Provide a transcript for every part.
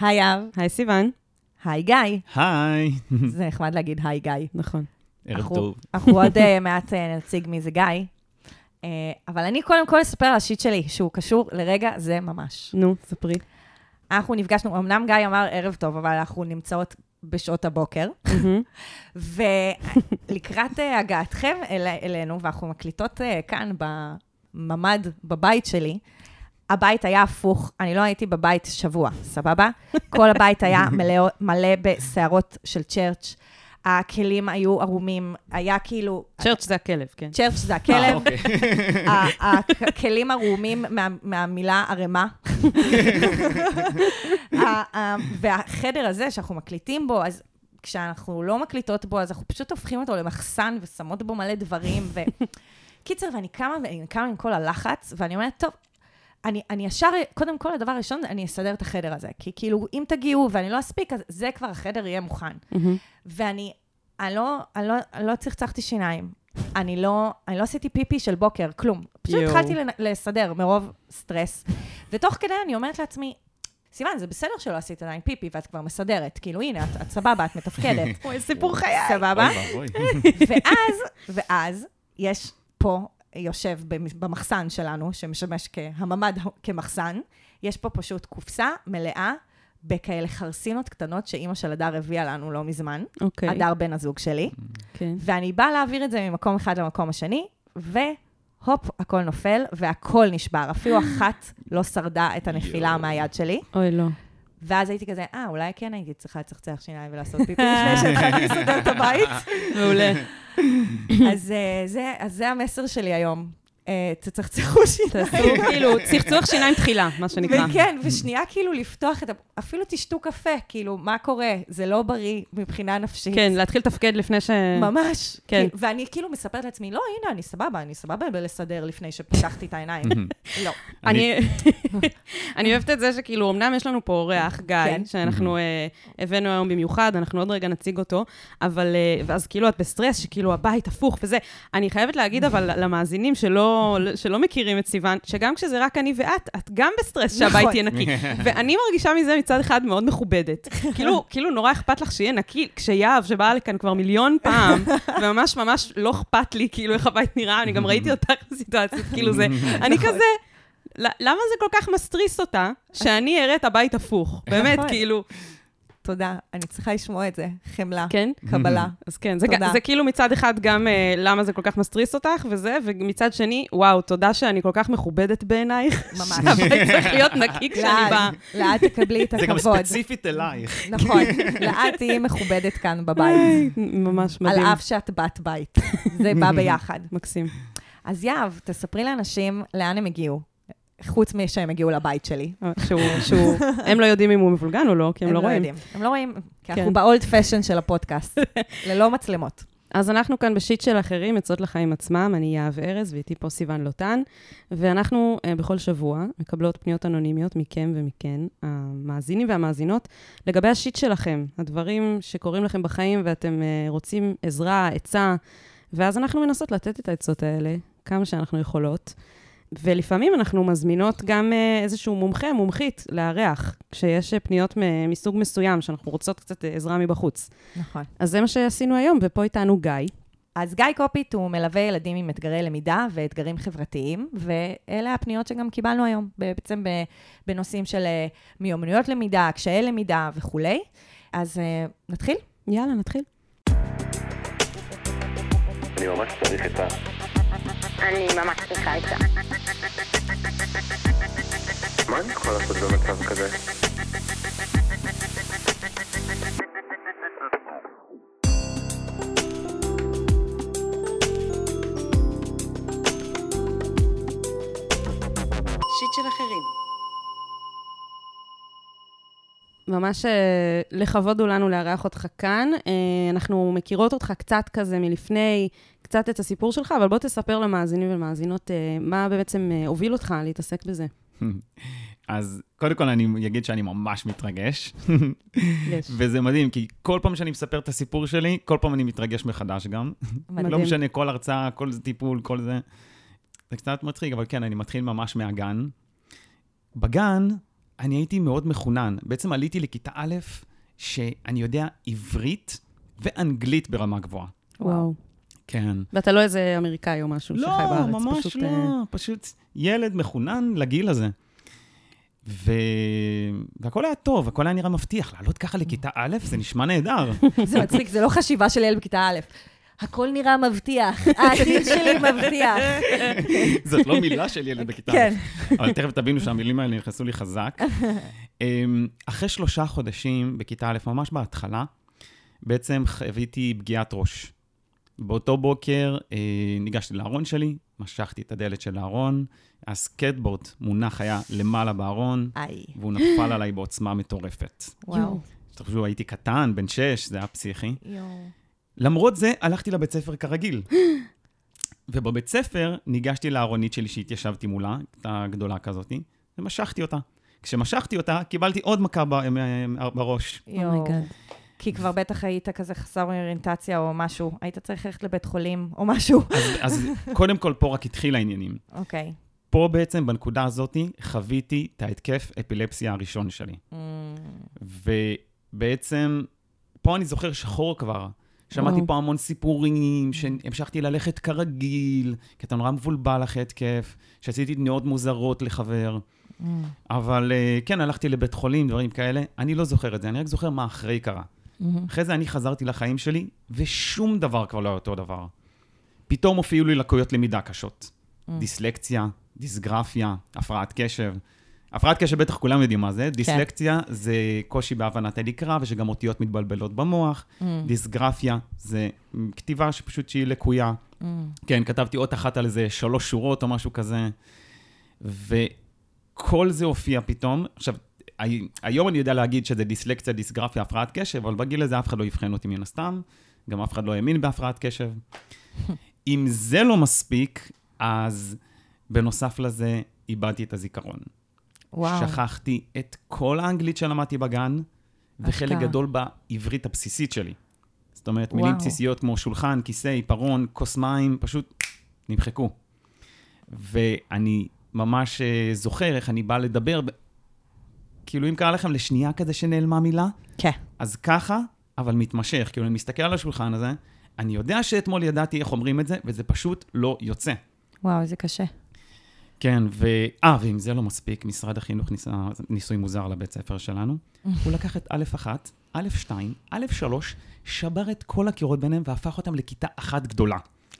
היי אב. היי סיוון. היי גיא. היי. זה נחמד להגיד היי גיא. נכון. ערב טוב. אנחנו עוד אה, מעט אה, נציג מי זה גיא. אה, אבל אני קודם כל אספר על השיט שלי, שהוא קשור לרגע זה ממש. נו, ספרי. אנחנו נפגשנו, אמנם גיא אמר ערב טוב, אבל אנחנו נמצאות בשעות הבוקר. ולקראת הגעתכם אל, אלינו, ואנחנו מקליטות כאן בממ"ד, בבית שלי, הבית היה הפוך, אני לא הייתי בבית שבוע, סבבה? כל הבית היה מלא, מלא בשערות של צ'רץ', הכלים היו ערומים, היה כאילו... צ'רץ' זה הכלב, כן. צ'רץ' זה אה, הכלב, אוקיי. הכלים ערומים מה- מהמילה ערימה. והחדר הזה שאנחנו מקליטים בו, אז כשאנחנו לא מקליטות בו, אז אנחנו פשוט הופכים אותו למחסן ושמות בו מלא דברים. קיצר, ואני קמה, ואני קמה עם כל הלחץ, ואני אומרת, טוב, אני, אני ישר, קודם כל, הדבר הראשון, אני אסדר את החדר הזה. כי כאילו, אם תגיעו ואני לא אספיק, אז זה כבר, החדר יהיה מוכן. מהמם. ואני אני לא, אני לא, אני לא צחצחתי שיניים. אני לא, אני לא עשיתי פיפי של בוקר, כלום. פשוט יואו. התחלתי לסדר מרוב סטרס. ותוך כדי אני אומרת לעצמי, סיוון, זה בסדר שלא עשית עדיין פיפי ואת כבר מסדרת. כאילו, הנה, את, את סבבה, את מתפקדת. אוי, סיפור חיי. סבבה? ואז, ואז, יש פה, יושב במ- במחסן שלנו, שמשמש כהממ"ד כמחסן, יש פה פשוט קופסה מלאה בכאלה חרסינות קטנות שאימא של הדר הביאה לנו לא מזמן. אוקיי. הדר בן הזוג שלי. כן. ואני באה להעביר את זה ממקום אחד למקום השני, והופ, הכל נופל, והכל נשבר. אפילו אחת לא שרדה את הנפילה. מהיד שלי. אוי, לא. ואז הייתי כזה, אה, אולי כן הייתי צריכה לצחצח שיניים ולעשות פיפי לפני שהתחלתי לסדר את הבית. מעולה. אז אה, זה- אז זה המסר שלי היום. אה, תצחצחו שיניים. תעשו כאילו צחצוח שיניים תחילה, מה שנקרא. וכן, ושנייה כאילו לפתוח את ה... אפילו תשתו קפה, כאילו, מה קורה? זה לא בריא מבחינה נפשית. כן, להתחיל לתפקד לפני ש... ממש. כן. ואני כאילו מספרת לעצמי, לא, הנה, אני סבבה, אני סבבה בלסדר לפני שפתחתי את העיניים. לא. אני אני אוהבת את זה שכאילו, אמנם יש לנו פה אורח, גיא, כן. שאנחנו אה, הבאנו היום במיוחד, אנחנו עוד רגע נציג אותו, אבל, אה, ואז כאילו את בסטרס, שכאילו הבית הפוך וזה. אני חייבת להגיד אבל למאזינים שלא שלא מכירים את סיוון, שגם כשזה רק אני ואת, את גם בסטרס שהבית נכון. יהיה נקי. ואני מרגישה מזה מצד אחד מאוד מכובדת. כאילו, כאילו נורא אכפת לך שיהיה נקי, כשיהב, שבאה לכאן כבר מיליון פעם, וממש ממש לא אכפת לי כאילו איך הבית נראה, אני גם ראיתי אותך בסיטואציות, כאילו זה, אני נכון. כזה... ל- למה זה כל כך מסטריס אותה, שאני אראה את הבית הפוך? באמת, נכון. כאילו, תודה, אני צריכה לשמוע את זה. חמלה, כן? קבלה. אז כן, זה, תודה. ג- זה כאילו מצד אחד גם אה, למה זה כל כך מסטריס אותך וזה, ומצד שני, וואו, תודה שאני כל כך מכובדת בעינייך. ממש. שהבית צריך להיות נקי כשאני באה. לאט, לאט תקבלי את זה גם הכבוד. ספציפית אלייך. נכון, לאט תהיי מכובדת כאן בבית. ממש על מדהים. אף שאת בת בית. זה בא ביחד. מקסים. אז יהב, תספרי לאנשים לאן הם הגיעו, חוץ משהם הגיעו לבית שלי. שהוא, שהוא, הם לא יודעים אם הוא מבולגן או לא, כי הם לא רואים. יודעים. הם לא רואים, כי אנחנו כן. באולד פשן של הפודקאסט, ללא מצלמות. אז אנחנו כאן בשיט של אחרים, עצות לחיים עצמם, אני יהב ארז ואיתי פה סיוון לוטן, ואנחנו uh, בכל שבוע מקבלות פניות אנונימיות מכם ומכן, המאזינים והמאזינות, לגבי השיט שלכם, הדברים שקורים לכם בחיים ואתם uh, רוצים עזרה, עצה, ואז אנחנו מנסות לתת את העצות האלה כמה שאנחנו יכולות. ולפעמים אנחנו מזמינות גם אה, איזשהו מומחה, מומחית, לארח, כשיש אה, פניות מסוג מסוים, שאנחנו רוצות קצת אה, עזרה מבחוץ. נכון. אז זה מה שעשינו היום, ופה איתנו גיא. אז גיא קופיט הוא מלווה ילדים עם אתגרי למידה ואתגרים חברתיים, ואלה הפניות שגם קיבלנו היום, בעצם בנושאים של מיומנויות למידה, קשיי למידה וכולי. אז נתחיל? יאללה, נתחיל. אני ממש צריך את ה... אני ממש צריכה עצה. מה אני יכול לעשות במצב כזה? שיט של אחרים. ממש אה, לכבוד הוא לנו לארח אותך כאן. אה, אנחנו מכירות אותך קצת כזה מלפני, קצת את הסיפור שלך, אבל בוא תספר למאזינים ולמאזינות אה, מה בעצם הוביל אותך להתעסק בזה. אז קודם כל אני אגיד שאני ממש מתרגש, יש. וזה מדהים, כי כל פעם שאני מספר את הסיפור שלי, כל פעם אני מתרגש מחדש גם. מדהים. לא משנה, כל הרצאה, כל זה טיפול, כל זה. זה קצת מצחיק, אבל כן, אני מתחיל ממש מהגן. בגן אני הייתי מאוד מחונן. בעצם עליתי לכיתה א', שאני יודע עברית ואנגלית ברמה גבוהה. וואו. כן. ואתה לא איזה אמריקאי או משהו שחי לא, בארץ. ממש פשוט, לא, אה, פשוט ילד מחונן לגיל הזה. ו... והכל היה טוב, הכל היה נראה מבטיח. לעלות ככה לכיתה א', זה נשמע נהדר. זה מצחיק, זה לא חשיבה של ילד בכיתה א'. הכל נראה מבטיח, העתיד שלי מבטיח. זאת לא מילה של ילד בכיתה. כן. אבל תכף תבינו שהמילים האלה נכנסו לי חזק. אמ, אחרי שלושה חודשים בכיתה א', ממש בהתחלה, בעצם חוויתי פגיעת ראש. באותו בוקר אה, ניגשתי לארון שלי, משכתי את הדלת של הארון, הסקטבורד מונח היה למעלה בארון, איי, והוא נפל עליי בעוצמה מטורפת. וואו. תחשבו, הייתי קטן, בן שש, זה היה פסיכי. יואו. למרות זה, הלכתי לבית ספר כרגיל. ובבית ספר ניגשתי לארונית שלי שהתיישבתי מולה, הייתה גדולה כזאתי, ומשכתי אותה. כשמשכתי אותה, קיבלתי עוד מכה ב- מ- בראש. יואו. oh my God. כי כבר בטח היית כזה חסר אוריינטציה או משהו, היית צריך ללכת לבית חולים או משהו. אז, אז קודם כל, פה רק התחיל העניינים. אוקיי. פה בעצם, בנקודה הזאת, חוויתי את ההתקף אפילפסיה הראשון שלי. Mm, ובעצם, פה אני זוכר שחור כבר. שמעתי. פה המון סיפורים, שהמשכתי ללכת כרגיל, כי אתה נורא מבולבל אחרי התקף, שעשיתי תנועות מוזרות לחבר. mm. אבל אה, כן, הלכתי לבית חולים, דברים כאלה. אני לא זוכר את זה, אני רק זוכר מה אחרי קרה. אחרי זה אני חזרתי לחיים שלי, ושום דבר כבר לא היה אותו דבר. פתאום הופיעו לי לקויות למידה קשות. דיסלקציה, דיסגרפיה, הפרעת קשב. הפרעת קשב בטח כולם יודעים מה זה. דיסלקציה זה קושי בהבנת הנקרא, ושגם אותיות מתבלבלות במוח. דיסגרפיה זה כתיבה שפשוט שהיא לקויה. כן, כתבתי אות אחת על איזה שלוש שורות או משהו כזה. וכל זה הופיע פתאום. עכשיו, הי- היום אני יודע להגיד שזה דיסלקציה, דיסגרפיה, הפרעת קשב, אבל בגיל הזה אף אחד לא יבחן אותי מן הסתם. גם אף אחד לא האמין בהפרעת קשב. אם זה לא מספיק, אז בנוסף לזה, איבדתי את הזיכרון. וואו. שכחתי את כל האנגלית שלמדתי בגן, וחלק. גדול בעברית הבסיסית שלי. זאת אומרת, מילים וואו. בסיסיות כמו שולחן, כיסא, עיפרון, כוס מים, פשוט נמחקו. ואני ממש אה, זוכר איך אני בא לדבר, כאילו אם קרה לכם לשנייה כזה שנעלמה מילה, כן. אז ככה, אבל מתמשך. כאילו, אני מסתכל על השולחן הזה, אני יודע שאתמול ידעתי איך אומרים את זה, וזה פשוט לא יוצא. וואו, איזה קשה. כן, ו... אה, ואם זה לא מספיק, משרד החינוך ניסה ניסוי מוזר לבית ספר שלנו. הוא לקח את א' 1, א' 2, א' 3, שבר את כל הקירות ביניהם והפך אותם לכיתה אחת גדולה.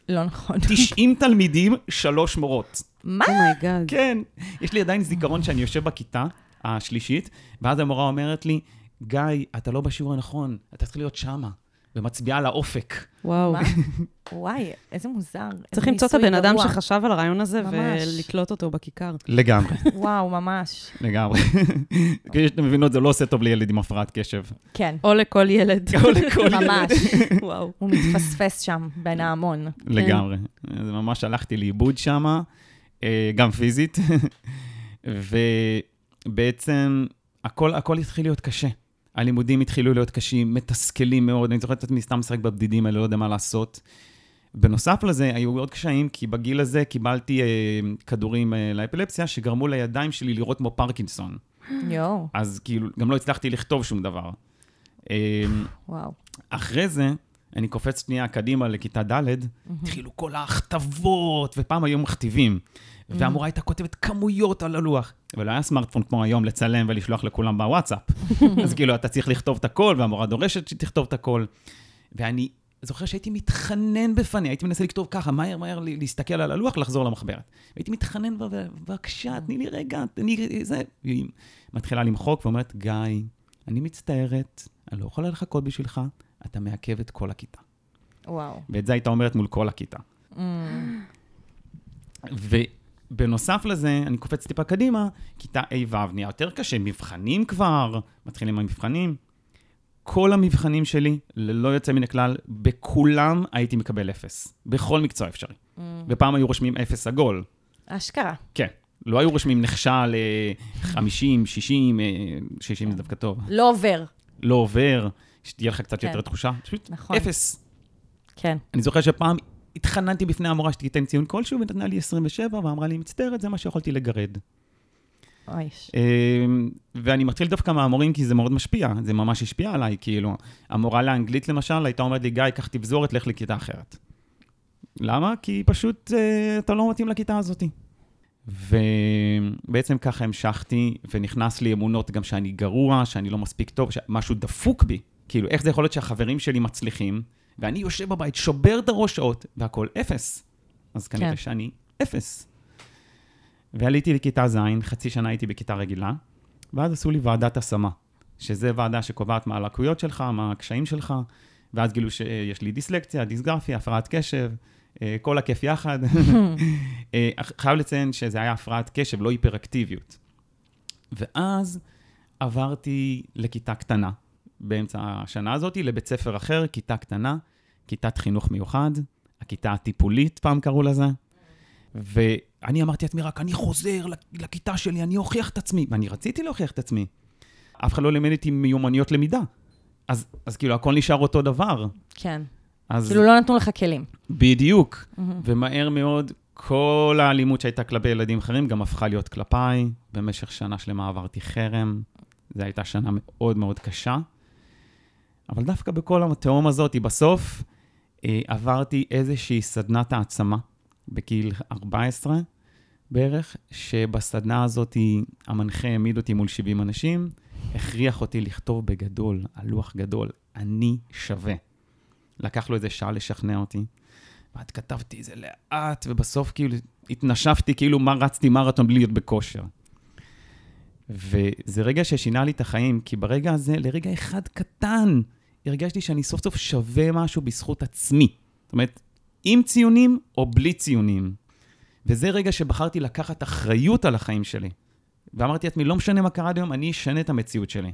לא נכון. 90 תלמידים, שלוש מורות. מה? oh my God. כן, יש לי עדיין זיכרון שאני יושב בכיתה השלישית, ואז המורה אומרת לי, גיא, אתה לא בשיעור הנכון, אתה צריך להיות שמה, ומצביעה על האופק. וואו. וואי, איזה מוזר. צריך למצוא את הבן אדם. שחשב על הרעיון הזה. ולתלות אותו בכיכר. לגמרי, וואו, ממש. לגמרי. כפי שאתם מבינות, זה לא עושה טוב לילד עם הפרעת קשב. כן, או לכל ילד. או לכל ילד. ממש. וואו. הוא מתפספס שם בין ההמון. לגמרי. אז ממש הלכתי לאיבוד שם, אה, גם פיזית, ובעצם הכל, הכל התחיל להיות קשה. הלימודים התחילו להיות קשים, מתסכלים מאוד, אני זוכר את עצמי סתם משחק בבדידים האלה, לא יודע מה לעשות. בנוסף לזה, היו עוד קשיים, כי בגיל הזה קיבלתי אה, כדורים אה, לאפילפסיה, שגרמו לידיים שלי לראות כמו פרקינסון. יואו, אז כאילו, גם לא הצלחתי לכתוב שום דבר. אה, וואו. אחרי זה, אני קופץ שנייה קדימה לכיתה ד', התחילו כל ההכתבות, ופעם היו מכתיבים. והמורה הייתה כותבת כמויות על הלוח. ולא היה סמארטפון כמו היום לצלם ולשלוח לכולם בוואטסאפ. אז כאילו, אתה צריך לכתוב את הכל, והמורה דורשת שתכתוב את הכל. ואני זוכר שהייתי מתחנן בפניה, הייתי מנסה לכתוב ככה, מהר מהר להסתכל על הלוח, לחזור למחברת. והייתי מתחנן בבקשה, תני לי רגע, תני לי זה. והיא מתחילה למחוק ואומרת, גיא, אני מצטערת, אני לא יכולה לחכות בשבילך, אתה מעכב את כל הכיתה. וואו. ואת זה הייתה אומרת מול כל הכיתה. Mm. ובנוסף לזה, אני קופץ טיפה קדימה, כיתה ה'-ו' נהיה יותר קשה, מבחנים כבר, מתחילים המבחנים. כל המבחנים שלי, ללא יוצא מן הכלל, בכולם הייתי מקבל אפס. בכל מקצוע אפשרי. Mm. ופעם היו רושמים אפס עגול. אשכרה. כן. לא היו רושמים נכשל אה, 50, 60, אה, 60 זה דווקא טוב. לא עובר. לא עובר, שתהיה לך קצת כן. יותר תחושה. פשוט נכון. אפס. כן. אני זוכר שפעם התחננתי בפני המורה שתיתן ציון כלשהו, ונתנה לי 27, ואמרה לי, מצטערת, זה מה שיכולתי לגרד. אמ, ואני מתחיל דווקא מהמורים, כי זה מאוד משפיע, זה ממש השפיע עליי, כאילו. המורה לאנגלית, למשל, הייתה אומרת לי, גיא, קח תבזורת, לך לכיתה אחרת. למה? כי פשוט אה, אתה לא מתאים לכיתה הזאתי. ובעצם ככה המשכתי, ונכנס לי אמונות גם שאני גרוע, שאני לא מספיק טוב, שמשהו דפוק בי. כאילו, איך זה יכול להיות שהחברים שלי מצליחים, ואני יושב בבית, שובר את הראש שעות, והכול אפס. אז כנראה כן. שאני אפס. ועליתי לכיתה ז', חצי שנה הייתי בכיתה רגילה, ואז עשו לי ועדת השמה, שזה ועדה שקובעת מה הלקויות שלך, מה הקשיים שלך, ואז גילו שיש לי דיסלקציה, דיסגרפיה, הפרעת קשב, אה, כל הכיף יחד. אה, חייב לציין שזה היה הפרעת קשב, לא היפראקטיביות. ואז עברתי לכיתה קטנה, באמצע השנה הזאת, לבית ספר אחר, כיתה קטנה, כיתת חינוך מיוחד, הכיתה הטיפולית, פעם קראו לזה. ואני אמרתי לעצמי, רק אני חוזר לכיתה שלי, אני אוכיח את עצמי. ואני רציתי להוכיח את עצמי. אף אחד לא לימד אותי מיומנויות למידה. אז, אז כאילו, הכל נשאר אותו דבר. כן. אז כאילו לא נתנו לך כלים. בדיוק. ומהר מאוד, כל האלימות שהייתה כלפי ילדים אחרים גם הפכה להיות כלפיי. במשך שנה שלמה עברתי חרם. זו הייתה שנה מאוד מאוד קשה. אבל דווקא בכל התהום הזאת, בסוף אה, עברתי איזושהי סדנת העצמה בגיל 14 בערך, שבסדנה הזאת המנחה העמיד אותי מול 70 אנשים, הכריח אותי לכתוב בגדול, על לוח גדול, אני שווה. לקח לו איזה שעה לשכנע אותי. ואז כתבתי את זה לאט, ובסוף כאילו התנשפתי כאילו מה רצתי מרתון בלי להיות בכושר. וזה רגע ששינה לי את החיים, כי ברגע הזה, לרגע אחד קטן, הרגשתי שאני סוף סוף שווה משהו בזכות עצמי. זאת אומרת, עם ציונים או בלי ציונים. וזה רגע שבחרתי לקחת אחריות על החיים שלי. ואמרתי לעצמי, לא משנה מה קרה עד היום, אני אשנה את המציאות שלי.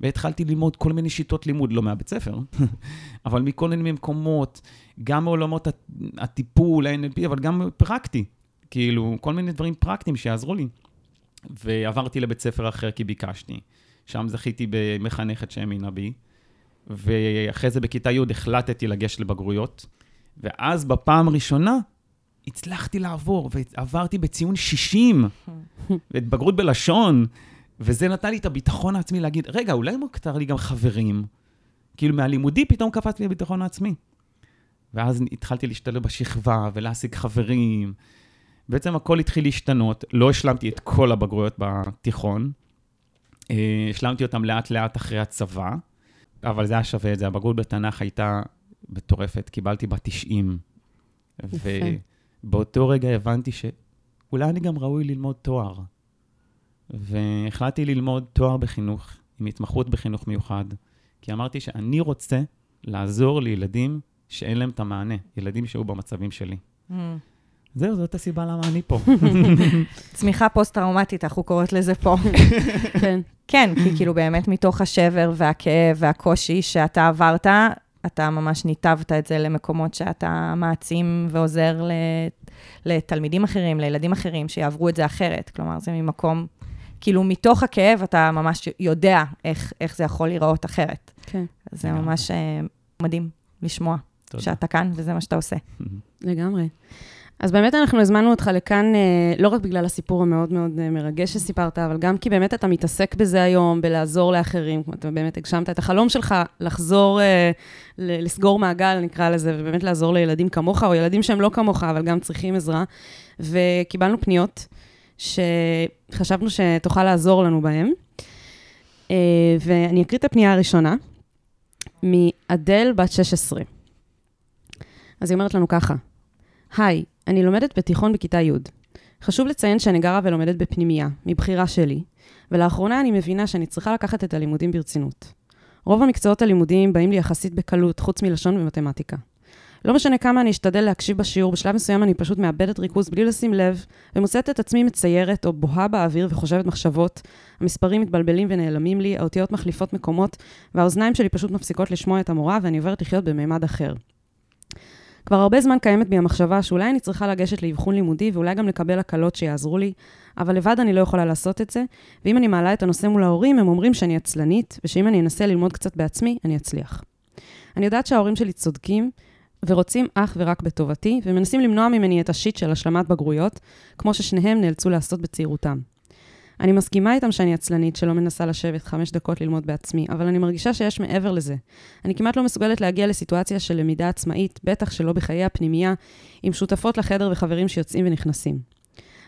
והתחלתי ללמוד כל מיני שיטות לימוד, לא מהבית ספר, אבל מכל מיני מקומות, גם מעולמות הט- הטיפול, ה-NLP, אבל גם פרקטי. כאילו, כל מיני דברים פרקטיים שיעזרו לי. ועברתי לבית ספר אחר כי ביקשתי. שם זכיתי במחנכת שהאמינה בי. ואחרי זה בכיתה י' החלטתי לגשת לבגרויות. ואז בפעם הראשונה הצלחתי לעבור, ועברתי בציון 60, את בלשון, וזה נתן לי את הביטחון העצמי להגיד, רגע, אולי מוכתר לי גם חברים? כאילו, מהלימודי פתאום קפץ לי הביטחון העצמי. ואז התחלתי להשתלב בשכבה ולהשיג חברים. בעצם הכל התחיל להשתנות. לא השלמתי את כל הבגרויות בתיכון. אה, השלמתי אותם לאט-לאט אחרי הצבא, אבל זה היה שווה את זה. הבגרות בתנ"ך הייתה מטורפת, קיבלתי בה 90. יפה. ובאותו רגע הבנתי שאולי אני גם ראוי ללמוד תואר. והחלטתי ללמוד תואר בחינוך, עם התמחות בחינוך מיוחד, כי אמרתי שאני רוצה לעזור לילדים שאין להם את המענה, ילדים שהיו במצבים שלי. זהו, זאת הסיבה למה אני פה. צמיחה פוסט-טראומטית, אנחנו קוראות לזה פה. כן. כן, כי כאילו באמת מתוך השבר והכאב והקושי שאתה עברת, אתה ממש ניתבת את זה למקומות שאתה מעצים ועוזר ל... לתלמידים אחרים, לילדים אחרים, שיעברו את זה אחרת. כלומר, זה ממקום, כאילו מתוך הכאב אתה ממש יודע איך, איך זה יכול להיראות אחרת. כן, זה. ממש אה, מדהים לשמוע תודה. שאתה כאן וזה מה שאתה עושה. לגמרי. אז באמת אנחנו הזמנו אותך לכאן, אה, לא רק בגלל הסיפור המאוד מאוד אה, מרגש שסיפרת, אבל גם כי באמת אתה מתעסק בזה היום, בלעזור לאחרים. אתה באמת הגשמת את החלום שלך לחזור, אה, לסגור מעגל, נקרא לזה, ובאמת לעזור לילדים כמוך, או ילדים שהם לא כמוך, אבל גם צריכים עזרה. וקיבלנו פניות שחשבנו שתוכל לעזור לנו בהן. ואני אקריא את הפנייה הראשונה, מאדל בת 16. אז היא אומרת לנו ככה, היי, אני לומדת בתיכון בכיתה י'. חשוב לציין שאני גרה ולומדת בפנימייה, מבחירה שלי, ולאחרונה אני מבינה שאני צריכה לקחת את הלימודים ברצינות. רוב המקצועות הלימודיים באים לי יחסית בקלות, חוץ מלשון ומתמטיקה. לא משנה כמה אני אשתדל להקשיב בשיעור, בשלב מסוים אני פשוט מאבדת ריכוז בלי לשים לב, ומוצאת את עצמי מציירת או בוהה באוויר וחושבת מחשבות, המספרים מתבלבלים ונעלמים לי, האותיות מחליפות מקומות, והאוזניים שלי פשוט מפסיקות לשמוע את המורה, ואני עוברת לחיות במימד אחר. כבר הרבה זמן קיימת בי המחשבה שאולי אני צריכה לגשת לאבחון לימודי ואולי גם לקבל הקלות שיעזרו לי, אבל לבד אני לא יכולה לעשות את זה, ואם אני מעלה את הנושא מול ההורים, הם אומרים שאני עצלנית, ושאם אני אנסה ללמוד קצת בעצמי, אני אצליח. אני יודעת שההורים שלי צודקים, ורוצים אך ורק בטובתי, ומנסים למנוע ממני את השיט של השלמת בגרויות, כמו ששניהם נאלצו לעשות בצעירותם. אני מסכימה איתם שאני עצלנית, שלא מנסה לשבת חמש דקות ללמוד בעצמי, אבל אני מרגישה שיש מעבר לזה. אני כמעט לא מסוגלת להגיע לסיטואציה של למידה עצמאית, בטח שלא בחיי הפנימייה, עם שותפות לחדר וחברים שיוצאים ונכנסים.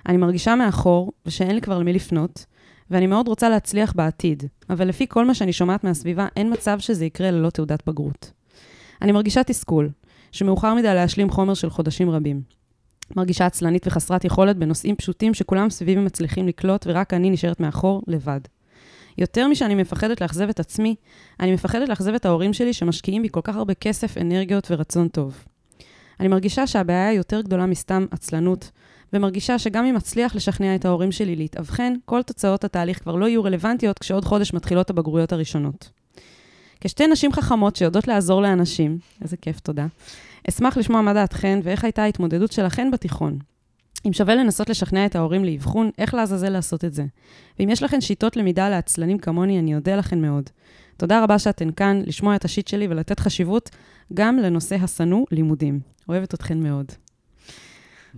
אני מרגישה מאחור, ושאין לי כבר למי לפנות, ואני מאוד רוצה להצליח בעתיד, אבל לפי כל מה שאני שומעת מהסביבה, אין מצב שזה יקרה ללא תעודת בגרות. אני מרגישה תסכול, שמאוחר מדי להשלים חומר של חודשים רבים. מרגישה עצלנית וחסרת יכולת בנושאים פשוטים שכולם סביבי מצליחים לקלוט ורק אני נשארת מאחור לבד. יותר משאני מפחדת לאכזב את עצמי, אני מפחדת לאכזב את ההורים שלי שמשקיעים בי כל כך הרבה כסף, אנרגיות ורצון טוב. אני מרגישה שהבעיה יותר גדולה מסתם עצלנות, ומרגישה שגם אם אצליח לשכנע את ההורים שלי להתאבחן, כל תוצאות התהליך כבר לא יהיו רלוונטיות כשעוד חודש מתחילות הבגרויות הראשונות. כשתי נשים חכמות שיודעות לעזור לאנשים, איזה כיף, תודה, אשמח לשמוע מה דעתכן ואיך הייתה ההתמודדות שלכן בתיכון. אם שווה לנסות לשכנע את ההורים לאבחון, איך לעזאזל לעשות את זה. ואם יש לכן שיטות למידה לעצלנים כמוני, אני אודה לכן מאוד. תודה רבה שאתן כאן, לשמוע את השיט שלי ולתת חשיבות גם לנושא השנוא לימודים. אוהבת אתכן מאוד.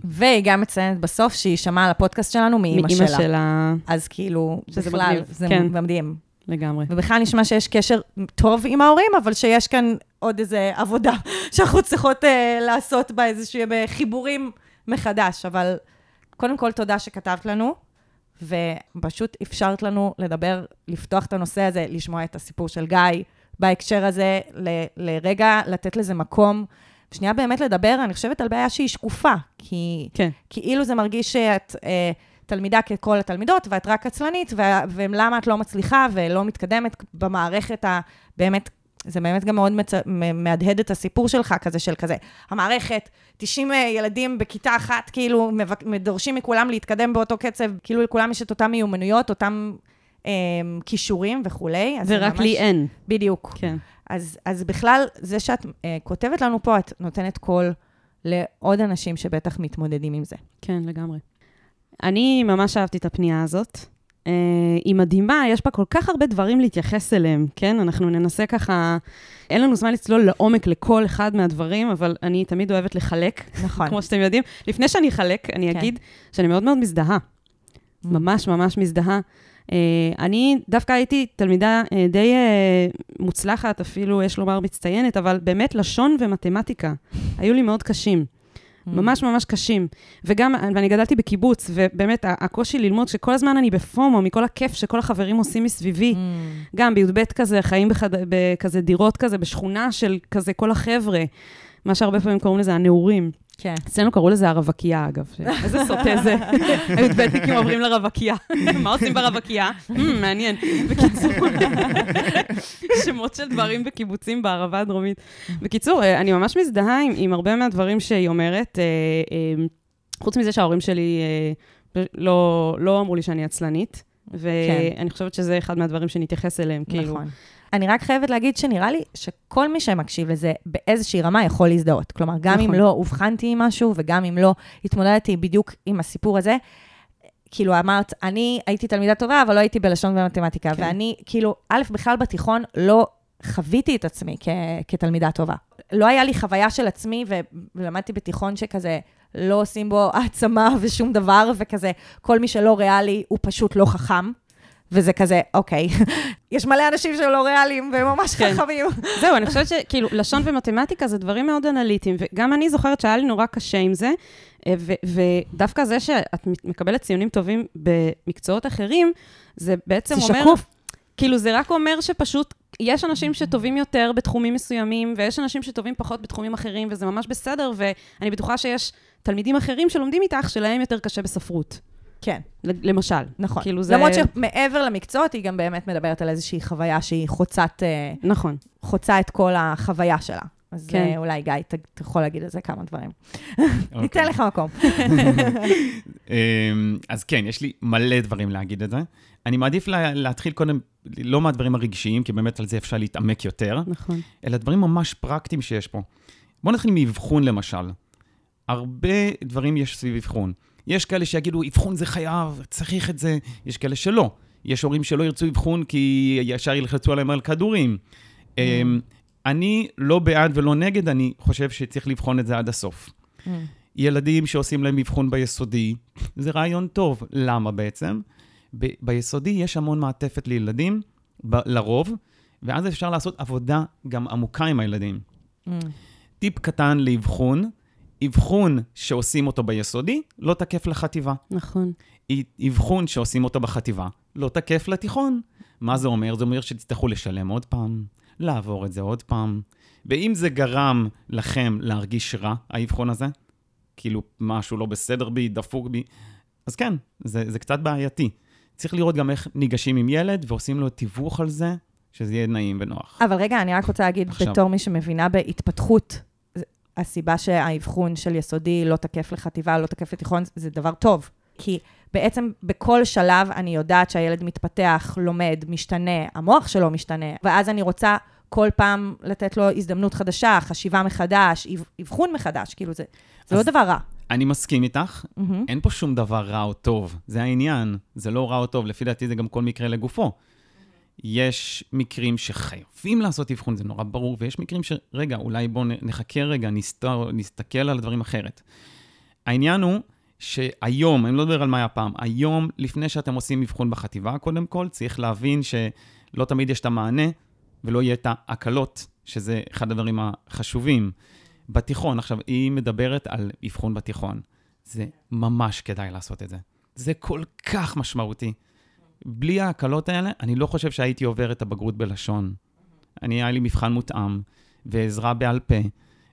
והיא גם מציינת בסוף שהיא שמעה על הפודקאסט שלנו מאימא מאימא שלה. שלה, אז כאילו, שזה בכלל, מגניב. זה כן. מדהים. לגמרי. ובכלל נשמע שיש קשר טוב עם ההורים, אבל שיש כאן עוד איזה עבודה שאנחנו צריכות uh, לעשות בה איזשהם אה, חיבורים מחדש. אבל קודם כל, תודה שכתבת לנו, ופשוט אפשרת לנו לדבר, לפתוח את הנושא הזה, לשמוע את הסיפור של גיא בהקשר הזה, ל- לרגע לתת לזה מקום. שנייה באמת לדבר, אני חושבת על בעיה שהיא שקופה, כי כן. כאילו זה מרגיש שאת אה, תלמידה ככל התלמידות, ואת רק עצלנית, ולמה את לא מצליחה ולא מתקדמת במערכת ה... באמת, זה באמת גם מאוד מצ... מהדהד את הסיפור שלך, כזה של כזה, המערכת, 90 ילדים בכיתה אחת, כאילו. דורשים מכולם להתקדם באותו קצב, כאילו לכולם יש את אותן מיומנויות, אותם אה, כישורים וכולי. ורק ממש- לי אין. בדיוק. כן. אז, אז בכלל, זה שאת אה, כותבת לנו פה, את נותנת קול לעוד אנשים שבטח מתמודדים עם זה. כן, לגמרי. אני ממש אהבתי את הפנייה הזאת. Uh, היא מדהימה, יש בה כל כך הרבה דברים להתייחס אליהם, כן? אנחנו ננסה ככה, אין לנו זמן לצלול לעומק לכל אחד מהדברים, אבל אני תמיד אוהבת לחלק, נכון. כמו שאתם יודעים. לפני שאני אחלק, אני כן. אגיד שאני מאוד מאוד מזדהה. ממש ממש מזדהה. Uh, אני דווקא הייתי תלמידה uh, די uh, מוצלחת, אפילו, יש לומר, מצטיינת, אבל באמת לשון ומתמטיקה היו לי מאוד קשים. ממש ממש קשים. וגם, ואני גדלתי בקיבוץ, ובאמת, הקושי ללמוד, שכל הזמן אני בפומו, מכל הכיף שכל החברים עושים מסביבי. גם בי"ב כזה, חיים בחד... בכזה דירות כזה, בשכונה של כזה כל החבר'ה. מה שהרבה פעמים קוראים לזה הנעורים. כן. אצלנו קראו לזה הרווקייה, אגב. איזה סוטה זה. הי"בניקים עוברים לרווקייה. מה עושים ברווקייה? Hmm, מעניין. בקיצור, שמות של דברים בקיבוצים בערבה הדרומית. בקיצור, אה, אני ממש מזדהה עם, הרבה מהדברים שהיא אומרת. אה, אה, חוץ מזה שההורים שלי לא, לא אמרו לי שאני עצלנית, ואני חושבת שזה אחד מהדברים שנתייחס אליהם, כאילו. נכון. אני רק חייבת להגיד שנראה לי שכל מי שמקשיב לזה באיזושהי רמה יכול להזדהות. כלומר, גם נכון. אם לא אובחנתי עם משהו וגם אם לא התמודדתי בדיוק עם הסיפור הזה, כאילו אמרת, אני הייתי תלמידה טובה, אבל לא הייתי בלשון ומתמטיקה. כן. ואני, כאילו, א', בכלל בתיכון לא חוויתי את עצמי כ- כתלמידה טובה. לא היה לי חוויה של עצמי, ו- ולמדתי בתיכון שכזה, לא עושים בו העצמה ושום דבר, וכזה, כל מי שלא ריאלי הוא פשוט לא חכם. וזה כזה, אוקיי, יש מלא אנשים שהם לא ריאליים והם ממש כן. חכמים. זהו, אני חושבת שכאילו, לשון ומתמטיקה זה דברים מאוד אנליטיים, וגם אני זוכרת שהיה לי נורא קשה עם זה, אה, ו- ודווקא זה שאת מקבלת ציונים טובים במקצועות אחרים, זה בעצם זה אומר... שקוף. כאילו, זה רק אומר שפשוט יש אנשים שטובים יותר בתחומים מסוימים, ויש אנשים שטובים פחות בתחומים אחרים, וזה ממש בסדר, ואני בטוחה שיש תלמידים אחרים שלומדים איתך, שלהם יותר קשה בספרות, כן, ל- למשל. נכון. כאילו זה... למרות שמעבר למקצועות, היא גם באמת מדברת על איזושהי חוויה שהיא חוצת, אה, נכון. חוצה את כל החוויה שלה. אז כן. אה, אולי גיא, ת- אתה יכול להגיד על זה כמה דברים. אוקיי. ניתן לך מקום. אמ, אז כן, יש לי מלא דברים להגיד את זה. אני מעדיף לה, להתחיל קודם, לא מהדברים הרגשיים, כי באמת על זה אפשר להתעמק יותר, נכון. אלא דברים ממש פרקטיים שיש פה. בואו נתחיל מאבחון למשל. הרבה דברים יש סביב אבחון. יש כאלה שיגידו, אבחון זה חייב, צריך את זה. יש כאלה שלא. יש הורים שלא ירצו אבחון כי ישר ילחצו עליהם על כדורים. אמ, אני לא בעד ולא נגד, אני חושב שצריך לבחון את זה עד הסוף. ילדים שעושים להם אבחון ביסודי, זה רעיון טוב. למה בעצם? ב- ביסודי יש המון מעטפת לילדים, ב- לרוב, ואז אפשר לעשות עבודה גם עמוקה עם הילדים. Mm. טיפ קטן לאבחון, אבחון שעושים אותו ביסודי, לא תקף לחטיבה. נכון. אבחון שעושים אותו בחטיבה, לא תקף לתיכון. מה זה אומר? זה אומר שתצטרכו לשלם עוד פעם, לעבור את זה עוד פעם. ואם זה גרם לכם להרגיש רע, האבחון הזה, כאילו משהו לא בסדר בי, דפוק בי, אז כן, זה, זה קצת בעייתי. צריך לראות גם איך ניגשים עם ילד ועושים לו תיווך על זה, שזה יהיה נעים ונוח. אבל רגע, אני רק רוצה להגיד, עכשיו. בתור מי שמבינה בהתפתחות, הסיבה שהאבחון של יסודי לא תקף לחטיבה, לא תקף לתיכון, זה דבר טוב. כי בעצם בכל שלב אני יודעת שהילד מתפתח, לומד, משתנה, המוח שלו משתנה, ואז אני רוצה כל פעם לתת לו הזדמנות חדשה, חשיבה מחדש, אב- אבחון מחדש, כאילו זה, זה לא דבר רע. אני מסכים איתך, מהמם. אין פה שום דבר רע או טוב, זה העניין, זה לא רע או טוב, לפי דעתי זה גם כל מקרה לגופו. יש מקרים שחייבים לעשות אבחון, זה נורא ברור, ויש מקרים ש... רגע, אולי בואו נחכה רגע, נסתר, נסתכל על הדברים אחרת. העניין הוא שהיום, אני לא מדבר על מה היה פעם, היום, לפני שאתם עושים אבחון בחטיבה, קודם כל, צריך להבין שלא תמיד יש את המענה, ולא יהיה את ההקלות, שזה אחד הדברים החשובים. בתיכון, עכשיו, היא מדברת על אבחון בתיכון. זה ממש כדאי לעשות את זה. זה כל כך משמעותי. בלי ההקלות האלה, אני לא חושב שהייתי עובר את הבגרות בלשון. אני, היה לי מבחן מותאם, ועזרה בעל פה,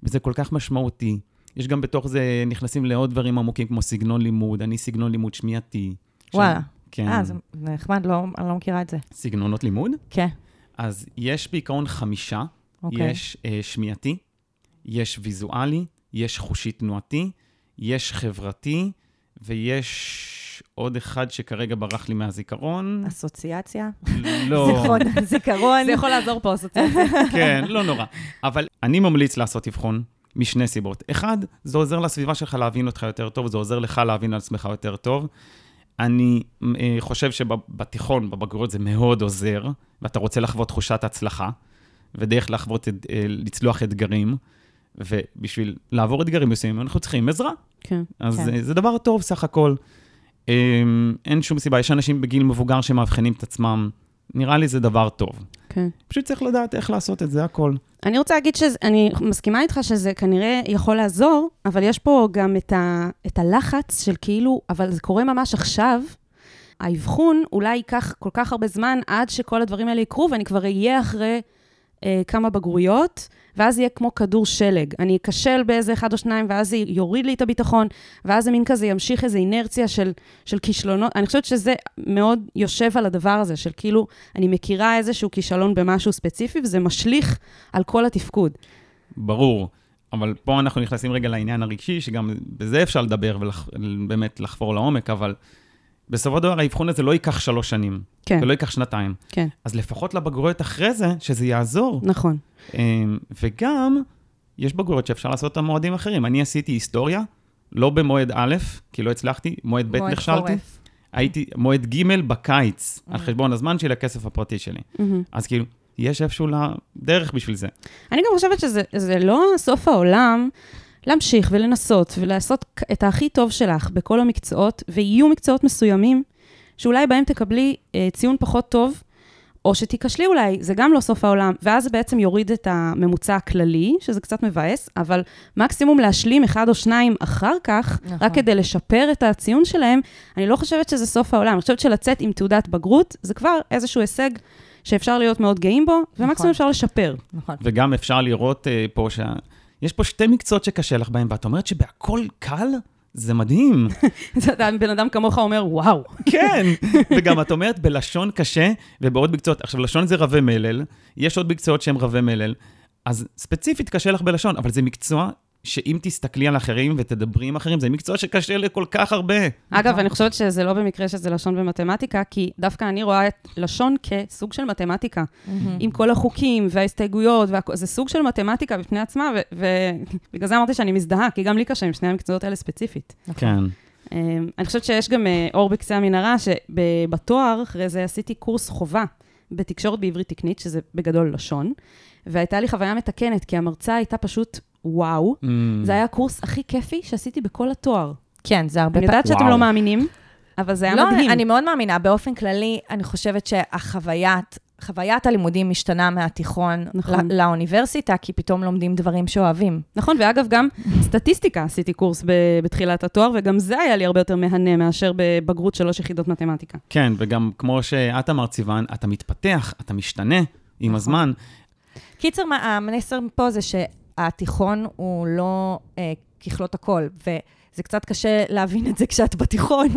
וזה כל כך משמעותי. יש גם בתוך זה, נכנסים לעוד דברים עמוקים כמו סגנון לימוד, אני סגנון לימוד שמיעתי. וואלה. כן. אה, זה זה נחמד, לא, אני לא מכירה את זה. סגנונות לימוד? כן, אז יש בעיקרון חמישה. אוקיי. יש אה, שמיעתי, יש ויזואלי, יש חושי תנועתי, יש חברתי, ויש עוד אחד שכרגע ברח לי מהזיכרון. אסוציאציה, לא, זיכרון, זיכרון. זה יכול לעזור פה, אסוציאציה. כן, לא נורא. אבל אני ממליץ לעשות אבחון משני סיבות. אחד, זה עוזר לסביבה שלך להבין אותך יותר טוב, זה עוזר לך להבין על עצמך יותר טוב. אני אה, חושב שבתיכון, בבגרות, זה מאוד עוזר, ואתה רוצה לחוות תחושת הצלחה, ודרך לחוות, את- אה, לצלוח אתגרים, ובשביל לעבור אתגרים מסוימים, אנחנו צריכים עזרה. כן. אז כן. כן. זה דבר טוב סך הכל. אה, אין שום סיבה, יש אנשים בגיל מבוגר שמאבחנים את עצמם, נראה לי זה דבר טוב. כן. פשוט צריך לדעת איך לעשות את זה, הכל. אני רוצה להגיד שאני מסכימה איתך שזה כנראה יכול לעזור, אבל יש פה גם את, ה, את הלחץ של כאילו, אבל זה קורה ממש עכשיו. האבחון אולי ייקח כל כך הרבה זמן עד שכל הדברים האלה יקרו, ואני כבר אהיה אחרי אה, כמה בגרויות, ואז יהיה כמו כדור שלג. אני אכשל באיזה אחד או שניים, ואז זה יוריד לי את הביטחון, ואז זה מין כזה ימשיך איזו אינרציה של, של כישלונות. אני חושבת שזה מאוד יושב על הדבר הזה, של כאילו, אני מכירה איזשהו כישלון במשהו ספציפי, וזה משליך על כל התפקוד. ברור. אבל פה אנחנו נכנסים רגע לעניין הרגשי, שגם בזה אפשר לדבר ובאמת לחפור לעומק, אבל בסופו של דבר האבחון הזה לא ייקח שלוש שנים, כן, ולא ייקח שנתיים. כן, אז לפחות לבגרויות אחרי זה, שזה יעזור. נכון. אמ, וגם, יש בגרויות שאפשר לעשות אותן מועדים אחרים. אני עשיתי היסטוריה, לא במועד א', כי לא הצלחתי, מועד ב' מועד נכשלתי. חורף. הייתי מועד ג' בקיץ, על אה. חשבון הזמן שלי, הכסף הפרטי שלי. מהמם. אז כאילו, יש איפשהו דרך בשביל זה. אני גם חושבת שזה זה לא סוף העולם להמשיך ולנסות ולעשות את הכי טוב שלך בכל המקצועות, ויהיו מקצועות מסוימים שאולי בהם תקבלי אה, ציון פחות טוב, או שתיכשלי אולי, זה גם לא סוף העולם, ואז זה בעצם יוריד את הממוצע הכללי, שזה קצת מבאס, אבל מקסימום להשלים אחד או שניים אחר כך, נכון. רק כדי לשפר את הציון שלהם, אני לא חושבת שזה סוף העולם. אני חושבת שלצאת עם תעודת בגרות, זה כבר איזשהו הישג שאפשר להיות מאוד גאים בו, ומקסימום נכון. אפשר לשפר. נכון. וגם אפשר לראות uh, פה שה... יש פה שתי מקצועות שקשה לך בהם, ואת אומרת שבהכל קל? זה מדהים. בן אדם כמוך אומר, וואו. כן. וגם את אומרת, בלשון קשה, ובעוד מקצועות, עכשיו, לשון זה רבי מלל, יש עוד מקצועות שהם רבי מלל, אז ספציפית קשה לך בלשון, אבל זה מקצוע שאם תסתכלי על אחרים ותדברי עם אחרים, זה מקצוע שקשה לכל כך הרבה. אגב, אני חושבת שזה לא במקרה שזה לשון ומתמטיקה, כי דווקא אני רואה את לשון כסוג של מתמטיקה. עם כל החוקים וההסתייגויות, והכ- זה סוג של מתמטיקה בפני עצמה, ו- ובגלל זה אמרתי שאני מזדהה, כי גם לי קשה עם שני המקצועות האלה ספציפית. כן. אמ, אני חושבת שיש גם אה, אור בקצה המנהרה, שבתואר, אחרי זה עשיתי קורס חובה בתקשורת בעברית תקנית, שזה בגדול לשון, והייתה לי חוויה מתקנת, כי המרצה הייתה פשוט וואו. Mm. זה היה הקורס הכי כיפי שעשיתי בכל התואר. כן, זה הרבה אני פעמים... יודעת שאתם וואו. לא מאמינים, אבל זה היה לא, מדהים. אני מאוד מאמינה. באופן כללי, אני חושבת שהחוויית... חוויית הלימודים משתנה מהתיכון נכון. לא, לאוניברסיטה, כי פתאום לומדים דברים שאוהבים. נכון, ואגב, גם סטטיסטיקה עשיתי קורס ב- בתחילת התואר, וגם זה היה לי הרבה יותר מהנה מאשר בבגרות שלוש יחידות מתמטיקה. כן, וגם כמו שאת אמרת, סיוון, אתה מתפתח, אתה משתנה עם נכון. הזמן. קיצר, המסר פה זה שהתיכון הוא לא אה, ככלות הכל, וזה קצת קשה להבין את זה כשאת בתיכון.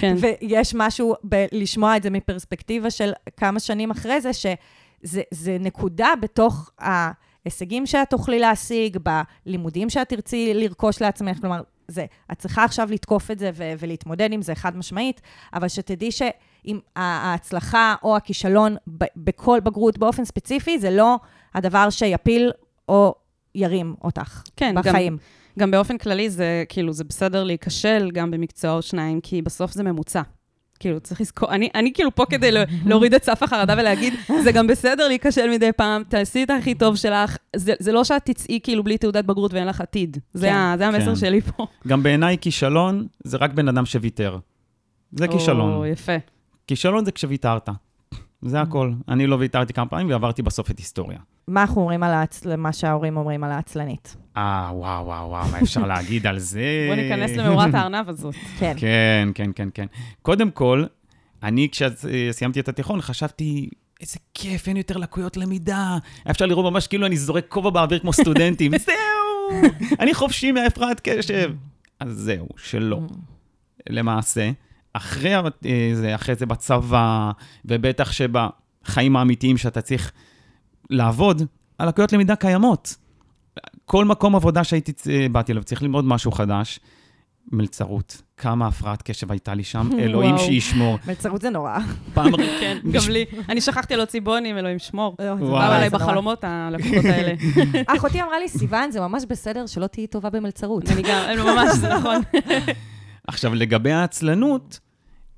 כן. ויש משהו בלשמוע את זה מפרספקטיבה של כמה שנים אחרי זה, שזה זה נקודה בתוך ההישגים שאת תוכלי להשיג, בלימודים שאת תרצי לרכוש לעצמך, כלומר, זה, את צריכה עכשיו לתקוף את זה ו- ולהתמודד עם זה חד משמעית, אבל שתדעי שאם ההצלחה או הכישלון ב- בכל בגרות באופן ספציפי, זה לא הדבר שיפיל או ירים אותך כן, בחיים. גם, גם באופן כללי זה, כאילו, זה בסדר להיכשל גם במקצועות שניים, כי בסוף זה ממוצע. כאילו, צריך לזכור, אני, אני כאילו פה כדי לה- להוריד את סף החרדה ולהגיד, זה גם בסדר להיכשל מדי פעם, תעשי את הכי טוב שלך. זה, זה לא שאת תצאי כאילו בלי תעודת בגרות ואין לך עתיד. זה, כן. ה, זה המסר כן. שלי פה. גם בעיניי כישלון זה רק בן אדם שוויתר. זה כישלון. או, יפה. כישלון זה כשוויתרת. זה הכל. אני לא ויתרתי כמה פעמים ועברתי בסוף את היסטוריה. מה אנחנו אומרים על העצ... מה שההורים אומרים על העצלנית? אה, וואו, וואו, וואו, מה אפשר להגיד על זה? בוא ניכנס למאורת הארנב הזאת. כן. כן, כן, כן, כן. קודם כל, אני כשסיימתי את התיכון חשבתי, איזה כיף, אין יותר לקויות למידה. אפשר לראות ממש כאילו אני זורק כובע באוויר כמו סטודנטים. זהו, אני חופשי מהפרעת קשב. אז זהו, שלא. למעשה, אחרי, אה, זה, אחרי זה בצבא, ובטח שבחיים האמיתיים שאתה צריך לעבוד, הלקויות למידה קיימות. כל מקום עבודה שהייתי, אה, באתי אליו, צריך ללמוד משהו חדש. מלצרות, כמה הפרעת קשב הייתה לי שם, אלוהים. שישמור. מלצרות זה נורא. פעם... כן, גם לי. אני שכחתי להוציא בונים, אלוהים שמור. לא, זה נורא, עליי. בחלומות הלקוחות האלה. אחותי אמרה לי, סיוון, זה ממש בסדר שלא תהיי טובה במלצרות. אני גם, ממש, זה נכון. עכשיו, לגבי העצלנות,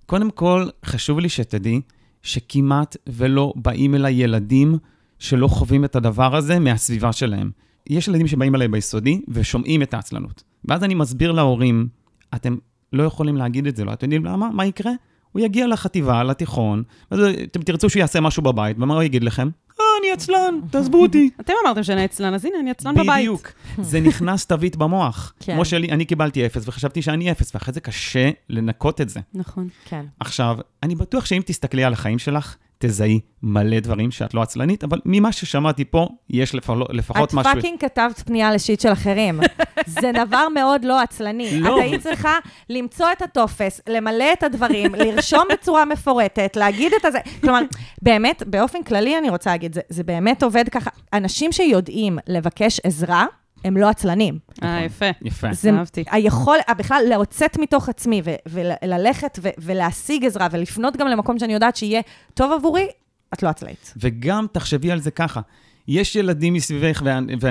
קודם כל, חשוב לי שתדעי שכמעט ולא באים אליי ילדים שלא חווים את הדבר הזה מהסביבה שלהם. יש ילדים שבאים אליי ביסודי ושומעים את העצלנות. ואז אני מסביר להורים, אתם לא יכולים להגיד את זה, לא? אתם יודעים למה? מה יקרה? הוא יגיע לחטיבה, לתיכון, ואז אתם תרצו שהוא יעשה משהו בבית, ומה הוא יגיד לכם? אה, אני עצלן, תעזבו אותי. אתם אמרתם שאני עצלן, אז הנה, אני עצלן בבית. בדיוק. זה נכנס תווית במוח. כן. כמו שלי, אני קיבלתי אפס וחשבתי שאני אפס, ואחרי זה קשה לנקות את זה. נכון. כן. עכשיו, אני בטוח שאם תסתכלי על החיים שלך, תזהי מלא דברים שאת לא עצלנית, אבל ממה ששמעתי פה, יש לפחות, לפחות את משהו... fucking כתבת פנייה ל shit של אחרים. זה דבר מאוד לא עצלני. לא. את היית צריכה למצוא את הטופס, למלא את הדברים, לרשום בצורה מפורטת, להגיד את הזה. כלומר, באמת, באופן כללי אני רוצה להגיד, זה, זה באמת עובד ככה. אנשים שיודעים לבקש עזרה, הם לא עצלנים. אה, יפה. יפה. זה אהבתי. היכול, בכלל, לצאת מתוך עצמי ו- וללכת ו- ולהשיג עזרה ולפנות גם למקום שאני יודעת שיהיה טוב עבורי, את לא עצלנית. וגם תחשבי על זה ככה, יש ילדים מסביבך, ו... ו...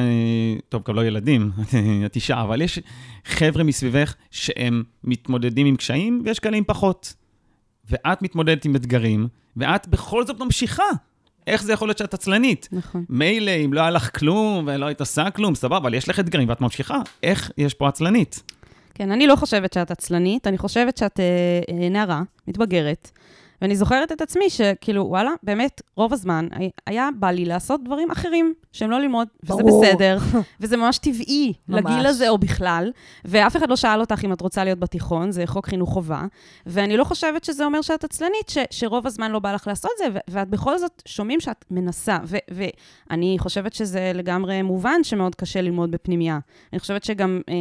טוב, גם לא ילדים, את אישה, אבל יש חבר'ה מסביבך שהם מתמודדים עם קשיים, ויש כאלה עם פחות. ואת מתמודדת עם אתגרים, ואת בכל זאת ממשיכה. איך זה יכול להיות שאת עצלנית? נכון. מילא, אם לא היה לך כלום ולא היית עושה כלום, סבבה, אבל יש לך אתגרים ואת ממשיכה. איך יש פה עצלנית? כן, אני לא חושבת שאת עצלנית, אני חושבת שאת אה, אה, נערה, מתבגרת, ואני זוכרת את עצמי שכאילו, וואלה, באמת, רוב הזמן היה- בא לי לעשות דברים אחרים, שהם לא ללמוד, וזה ברור. בסדר, וזה ממש טבעי ממש. לגיל הזה או בכלל, ואף אחד לא שאל אותך אם את רוצה להיות בתיכון, זה חוק חינוך חובה, ואני לא חושבת שזה אומר שאת עצלנית, ש, שרוב הזמן לא בא לך לעשות זה, ו- ואת בכל זאת שומעים שאת מנסה, ו- ואני חושבת שזה לגמרי מובן שמאוד קשה ללמוד בפנימייה. אני חושבת שגם, אה,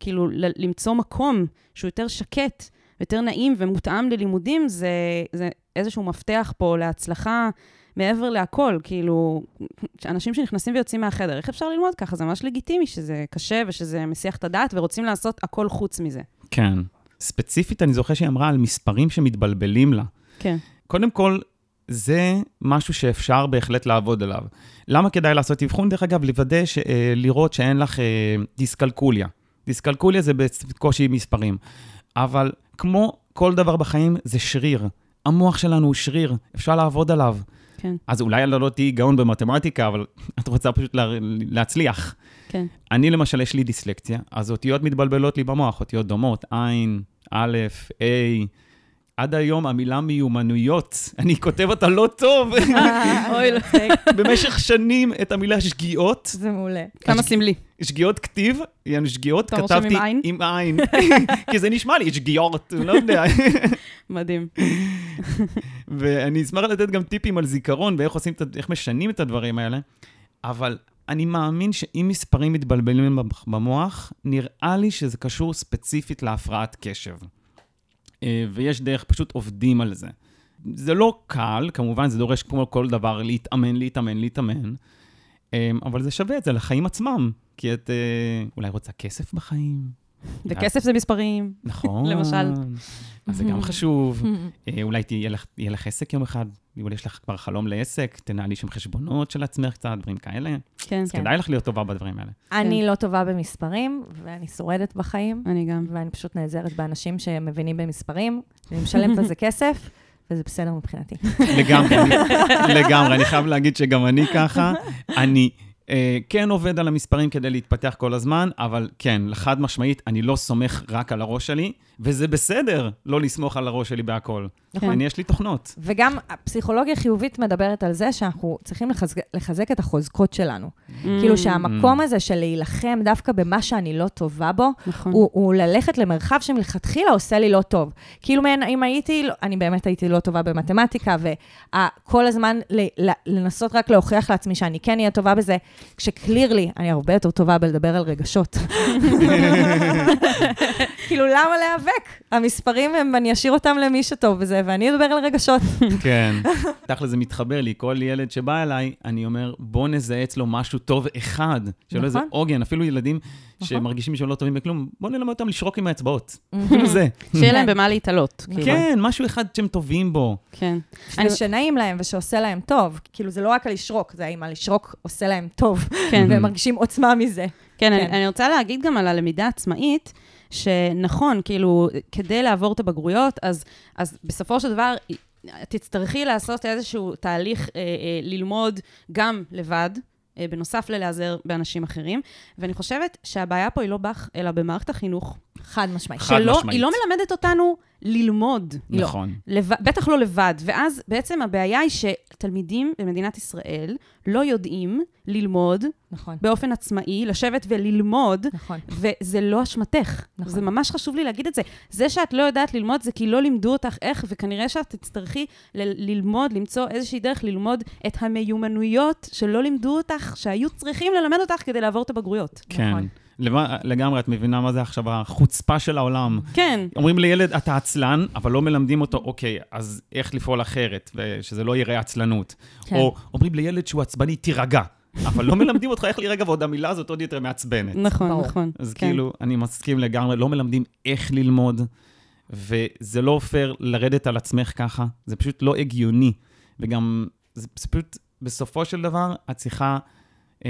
כאילו, ל- למצוא מקום שהוא יותר שקט, יותר נעים ומותאם ללימודים, זה, זה איזשהו מפתח פה להצלחה מעבר להכל. כאילו, אנשים שנכנסים ויוצאים מהחדר, איך אפשר ללמוד ככה? זה ממש לגיטימי שזה קשה ושזה מסיח את הדעת, ורוצים לעשות הכל חוץ מזה. כן. ספציפית, אני זוכר שהיא אמרה על מספרים שמתבלבלים לה. כן. קודם כל, זה משהו שאפשר בהחלט לעבוד עליו. למה כדאי לעשות אבחון? דרך אגב, לוודא, ש, אה, לראות שאין לך אה, דיסקלקוליה. דיסקלקוליה זה בקושי מספרים. אבל כמו כל דבר בחיים, זה שריר. המוח שלנו הוא שריר, אפשר לעבוד עליו. כן, אז אולי לא תהיי גאון במתמטיקה, אבל את רוצה פשוט לה, להצליח. כן. אני למשל, יש לי דיסלקציה, אז אותיות מתבלבלות לי במוח, אותיות דומות, עין, א', A, עד היום המילה מיומנויות, אני כותב אותה לא טוב. אוי, לא. במשך שנים את המילה שגיאות, זה מעולה. כמה סמלי. שגיאות כתיב, יענו שגיאות, כתבתי עם עין? כי זה נשמע לי, שגיאות, לא יודע. מדהים. ואני אשמח לתת גם טיפים על זיכרון ואיך עושים, איך משנים את הדברים האלה, אבל אני מאמין שאם מספרים מתבלבלים במוח, נראה לי שזה קשור ספציפית להפרעת קשב. אה, ויש דרך, פשוט עובדים על זה. זה לא קל, כמובן, זה דורש כמו כל דבר להתאמן, להתאמן, להתאמן, אה, אבל זה שווה את זה לחיים עצמם, כי את אה, אולי רוצה כסף בחיים. וכסף זה מספרים. נכון. למשל. אז זה גם חשוב. אה, אולי תהיה לך, יהיה לך עסק יום אחד, אולי יש לך כבר חלום לעסק, תנהלי שם חשבונות של עצמך קצת, דברים כאלה. כן, אז כדאי לך להיות טובה בדברים האלה. אני לא טובה במספרים, ואני שורדת בחיים, אני גם. ואני פשוט נעזרת באנשים שמבינים במספרים, אני משלמת על זה כסף, וזה בסדר מבחינתי. לגמרי, לגמרי. אני חייב להגיד שגם אני ככה. אני כן עובד על המספרים כדי להתפתח כל הזמן, אבל כן, חד משמעית, אני לא סומך רק על הראש שלי, וזה בסדר לא לסמוך על הראש שלי בהכל. נכון. אני, יש לי תוכנות. וגם הפסיכולוגיה חיובית מדברת על זה שאנחנו צריכים לחזק, לחזק את החוזקות שלנו. כאילו שהמקום הזה של להילחם דווקא במה שאני לא טובה בו, נכון. הוא, הוא ללכת למרחב שמלכתחילה עושה לי לא טוב. כאילו, מעין, אם הייתי, אני באמת הייתי לא טובה במתמטיקה, וכל הזמן ל, ל, לנסות רק להוכיח לעצמי שאני כן אהיה טובה בזה, כשקלירלי, אני הרבה יותר טובה בלדבר על רגשות. כאילו, למה להיאבק? המספרים הם, אני אשאיר אותם למי שטוב בזה, ואני אדבר על רגשות. כן. תכל'ס זה מתחבר לי, כל ילד שבא אליי, אני אומר, בוא נזהה אצלו משהו טוב אחד, שלא איזה נכון. עוגן, אפילו ילדים נכון. שמרגישים שהם לא טובים בכלום, בוא נלמד אותם לשרוק עם האצבעות. אפילו זה. שיהיה להם במה להתעלות. כאילו. כן, משהו אחד שהם טובים בו. כן. אני- ושנעים להם ושעושה להם טוב. כאילו, זה לא רק על לשרוק, זה האם הלשרוק עושה להם טוב, כן. והם מרגישים עוצמה מזה. כן, אני, כן. אני רוצה להגיד גם על הלמידה העצמאית, שנכון, כאילו, כדי לעבור את הבגרויות, אז, אז בסופו של דבר, תצטרכי לעשות איזשהו תהליך אה, אה, ללמוד גם לבד. אה, בנוסף ללהיעזר באנשים אחרים, ואני חושבת שהבעיה פה היא לא בך, אלא במערכת החינוך. חד משמעית. חד שלא, משמעית. היא לא מלמדת אותנו ללמוד. לא. נכון. לב... בטח לא לבד. ואז בעצם הבעיה היא שתלמידים במדינת ישראל לא יודעים ללמוד נכון, באופן עצמאי, לשבת וללמוד, נכון. וזה לא אשמתך. נכון. זה ממש חשוב לי להגיד את זה. זה שאת לא יודעת ללמוד זה כי לא לימדו אותך איך, וכנראה שאת תצטרכי ל- ללמוד, למצוא איזושהי דרך ללמוד את המיומנויות שלא לימדו אותך, שהיו צריכים ללמד אותך כדי לעבור את הבגרויות. כן. נכון. לגמרי, את מבינה מה זה עכשיו החוצפה של העולם. כן, אומרים לילד, אתה עצלן, אבל לא מלמדים אותו, אוקיי, אז איך לפעול אחרת, ושזה לא יראה עצלנות. כן. או אומרים לילד שהוא עצבני, תירגע. אבל לא מלמדים אותך איך להירגע, ועוד המילה הזאת עוד יותר מעצבנת. נכון, ברור. נכון. אז כן. כאילו, אני מסכים לגמרי, לא מלמדים איך ללמוד, וזה לא פייר לרדת על עצמך ככה, זה פשוט לא הגיוני. וגם, זה פשוט, בסופו של דבר, את צריכה,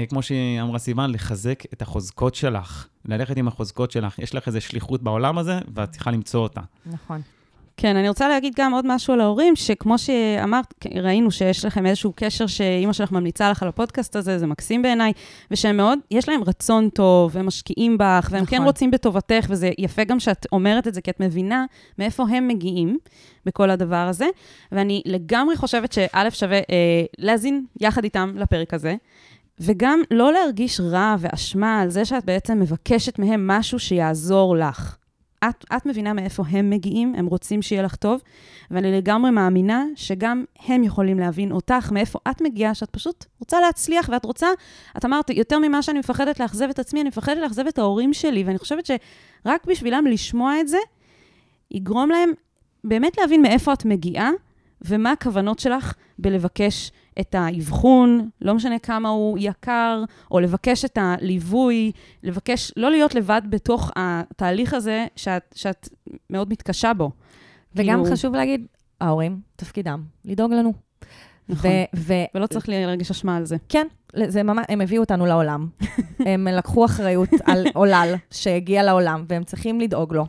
כמו שאמרה סיוון, לחזק את החוזקות שלך, ללכת עם החוזקות שלך. יש לך איזו שליחות בעולם הזה, ואת צריכה למצוא אותה. נכון. כן, אני רוצה להגיד גם עוד משהו על ההורים, שכמו שאמרת, ראינו שיש לכם איזשהו קשר שאימא שלך ממליצה לך על הפודקאסט הזה, זה מקסים בעיניי, ושהם מאוד, יש להם רצון טוב, הם משקיעים בך, והם כן נכון. רוצים בטובתך, וזה יפה גם שאת אומרת את זה, כי את מבינה מאיפה הם מגיעים בכל הדבר הזה. ואני לגמרי חושבת שא' שווה אה, להאזין יחד איתם לפרק הזה. וגם לא להרגיש רע ואשמה על זה שאת בעצם מבקשת מהם משהו שיעזור לך. את, את מבינה מאיפה הם מגיעים, הם רוצים שיהיה לך טוב, ואני לגמרי מאמינה שגם הם יכולים להבין אותך, מאיפה את מגיעה, שאת פשוט רוצה להצליח, ואת רוצה, את אמרת, יותר ממה שאני מפחדת לאכזב את עצמי, אני מפחדת לאכזב את ההורים שלי, ואני חושבת שרק בשבילם לשמוע את זה, יגרום להם באמת להבין מאיפה את מגיעה, ומה הכוונות שלך בלבקש את האבחון, לא משנה כמה הוא יקר, או לבקש את הליווי, לבקש, לא להיות לבד בתוך התהליך הזה שאת, שאת מאוד מתקשה בו. וגם כאילו- חשוב להגיד, ההורים, תפקידם, לדאוג לנו. נכון. ו- ו- ולא צריך להרגיש אשמה על זה. כן, זה ממש, הם הביאו אותנו לעולם. הם לקחו אחריות על עולל שהגיע לעולם, והם צריכים לדאוג לו.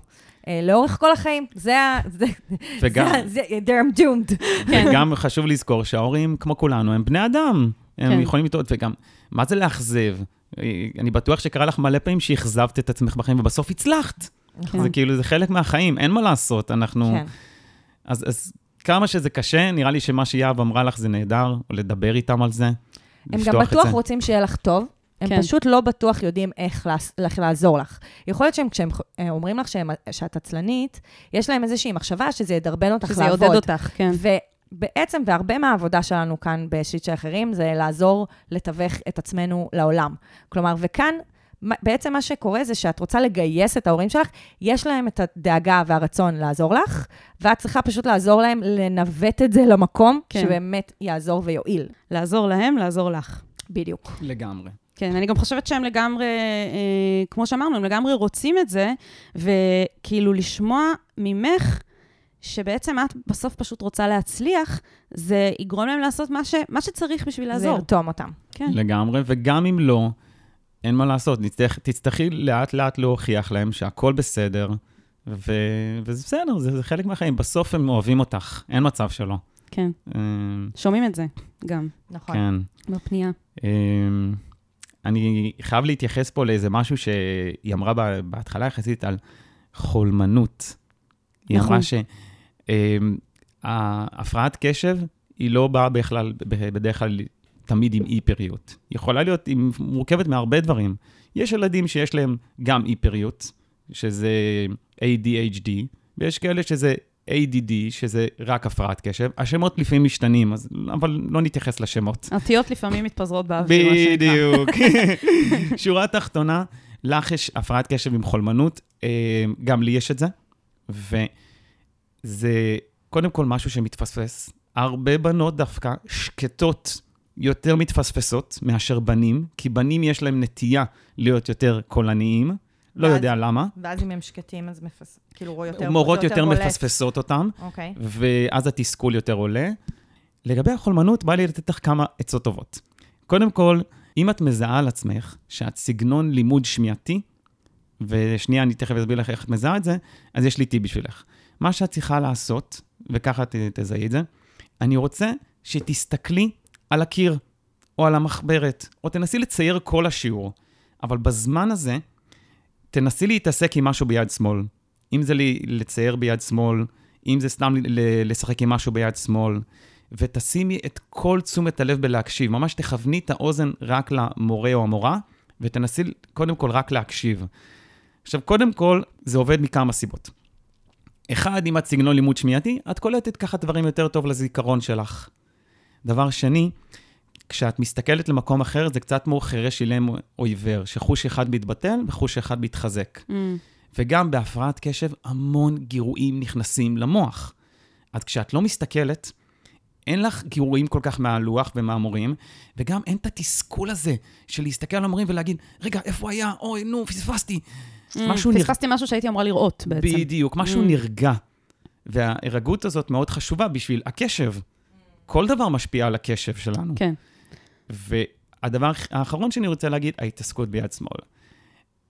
אה, לאורך כל החיים, זה ה... זה- וגם, זה they're doomed. וגם חשוב לזכור שההורים, כמו כולנו, הם בני אדם. הם כן. יכולים לטעות, וגם, מה זה לאכזב? אה, אני בטוח שקרה לך מלא פעמים שאכזבת את עצמך בחיים, ובסוף הצלחת. כן. זה כאילו, זה חלק מהחיים, אין מה לעשות. אנחנו... כן. אז, אז כמה שזה קשה, נראה לי שמה שיהב אמרה לך זה נהדר, או לדבר איתם על זה. הם גם בטוח. רוצים שיהיה לך טוב, הם כן. פשוט לא בטוח יודעים איך, לעס- איך לעזור לך. יכול להיות שהם, כשהם אה, אומרים לך שהם, שאת עצלנית, יש להם איזושהי מחשבה שזה ידרבן אותך שזה לעבוד. יעודד אותך, כן. ובעצם, והרבה מהעבודה שלנו כאן בשיט של אחרים, זה לעזור לתווך את עצמנו לעולם. כלומר, וכאן, בעצם מה שקורה זה שאת רוצה לגייס את ההורים שלך, יש להם את הדאגה והרצון לעזור לך, ואת צריכה פשוט לעזור להם לנווט את זה למקום כן. שבאמת יעזור ויועיל. לעזור להם, לעזור לך. בדיוק. לגמרי. כן, אני גם חושבת שהם לגמרי, אה, כמו שאמרנו, הם לגמרי רוצים את זה, וכאילו לשמוע ממך שבעצם את בסוף פשוט רוצה להצליח, זה יגרום להם לעשות מה, ש, מה שצריך בשביל זה לעזור. ירתום אותם. כן. לגמרי, וגם אם לא, אין מה לעשות, נצטרך, תצטרכי לאט-לאט להוכיח להם שהכל בסדר, ו... וזה בסדר, זה, זה חלק מהחיים. בסוף הם אוהבים אותך, אין מצב שלא. כן, אמ, שומעים את זה גם נכון. כן. בפנייה. אמ, אני חייב להתייחס פה לאיזה משהו שהיא אמרה בה- בהתחלה יחסית על חולמנות. היא נכון. אמרה שהפרעת קשב היא לא באה בכלל, בדרך כלל תמיד עם אי-פריות. היא יכולה להיות עם, מורכבת מהרבה דברים. יש ילדים שיש להם גם אי-פריות, שזה ADHD, ויש כאלה שזה ADD, שזה רק הפרעת קשב. השמות לפעמים משתנים, אז, אבל לא נתייחס לשמות. אותיות לפעמים מתפזרות באוויר, מה שנקרא. בדיוק. שורה תחתונה, לך יש הפרעת קשב עם חולמנות, אה, גם לי יש את זה, וזה קודם כל משהו שמתפספס. הרבה בנות דווקא שקטות יותר מתפספסות מאשר בנים, כי בנים יש להם נטייה להיות יותר קולניים, לא ואז- יודע למה. ואז אם הם שקטים, אז מפס... כאילו, יותר... מורות יותר בולט. מפספסות אותם, אוקיי. ואז התסכול יותר עולה. לגבי החולמנות, בא לי לתת לך כמה עצות טובות. קודם כל, אם את מזהה על עצמך שאת סגנון לימוד שמיעתי, ושנייה, אני תכף אסביר לך איך את מזהה את זה, אז יש לי טיפ בשבילך. מה שאת צריכה לעשות, וככה ת- תזהי את זה, אני רוצה שתסתכלי על הקיר, או על המחברת, או תנסי לצייר כל השיעור, אבל בזמן הזה, תנסי להתעסק עם משהו ביד שמאל. אם זה לצייר ביד שמאל, אם זה סתם לשחק עם משהו ביד שמאל, ותשימי את כל תשומת הלב בלהקשיב. ממש תכווני את האוזן רק למורה או המורה, ותנסי קודם כל רק להקשיב. עכשיו, קודם כל, זה עובד מכמה סיבות. אחד, אם את סגנון לימוד שמיעתי, את קולטת ככה דברים יותר טוב לזיכרון שלך. דבר שני, כשאת מסתכלת למקום אחר, זה קצת כמו חירש אילם או עיוור, שחוש אחד מתבטל וחוש אחד מתחזק. Mm, וגם בהפרעת קשב, המון גירויים נכנסים למוח. אז כשאת לא מסתכלת, אין לך גירויים כל כך מהלוח ומהמורים, וגם אין את התסכול הזה של להסתכל על המורים ולהגיד, רגע, איפה היה? אוי, נו, פספסתי. משהו נרגע. פספסתי משהו שהייתי אמורה לראות בעצם. בדיוק, משהו Mm. נרגע. וההירגעות הזאת מאוד חשובה בשביל הקשב. כל דבר משפיע על הקשב שלנו. כן. והדבר האחרון שאני רוצה להגיד, ההתעסקות ביד שמאל.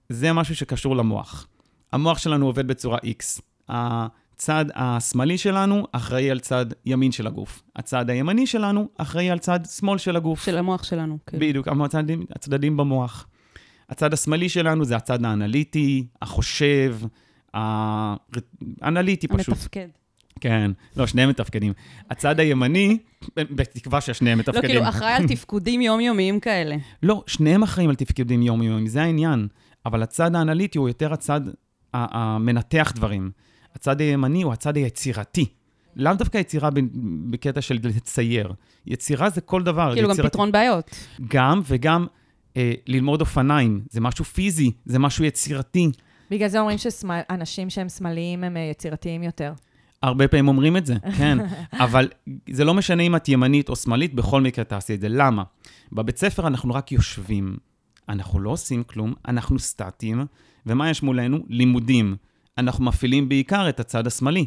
זה משהו שקשור למוח. המוח שלנו עובד בצורה X. הצד השמאלי שלנו אחראי על צד ימין של הגוף. הצד הימני שלנו אחראי על צד שמאל של הגוף. של המוח שלנו. כאילו. בדיוק, הצדדים, הצדדים במוח. הצד השמאלי שלנו זה הצד האנליטי, החושב, האנליטי פשוט. המתפקד. כן, לא, שניהם מתפקדים. הצד הימני, בתקווה ששניהם לא, מתפקדים. כאילו, אחראי על תפקודים יומיומיים כאלה. לא, שניהם אחראים על תפקודים יומיומיים, זה העניין. אבל הצד האנליטי הוא יותר הצד המנתח דברים. הצד הימני הוא הצד היצירתי. לאו דווקא יצירה בקטע של לצייר. יצירה זה כל דבר. כאילו, גם יצירת- פתרון בעיות. גם, וגם אה, ללמוד אופניים. זה משהו פיזי, זה משהו יצירתי. בגלל זה אומרים שאנשים שהם שמאליים הם אה, יצירתיים יותר. הרבה פעמים אומרים את זה, כן. אבל זה לא משנה אם את ימנית או שמאלית, בכל מקרה תעשי את זה. למה? בבית ספר אנחנו רק יושבים, אנחנו לא עושים כלום, אנחנו סטטיים, ומה יש מולנו? לימודים. אנחנו מפעילים בעיקר את הצד השמאלי.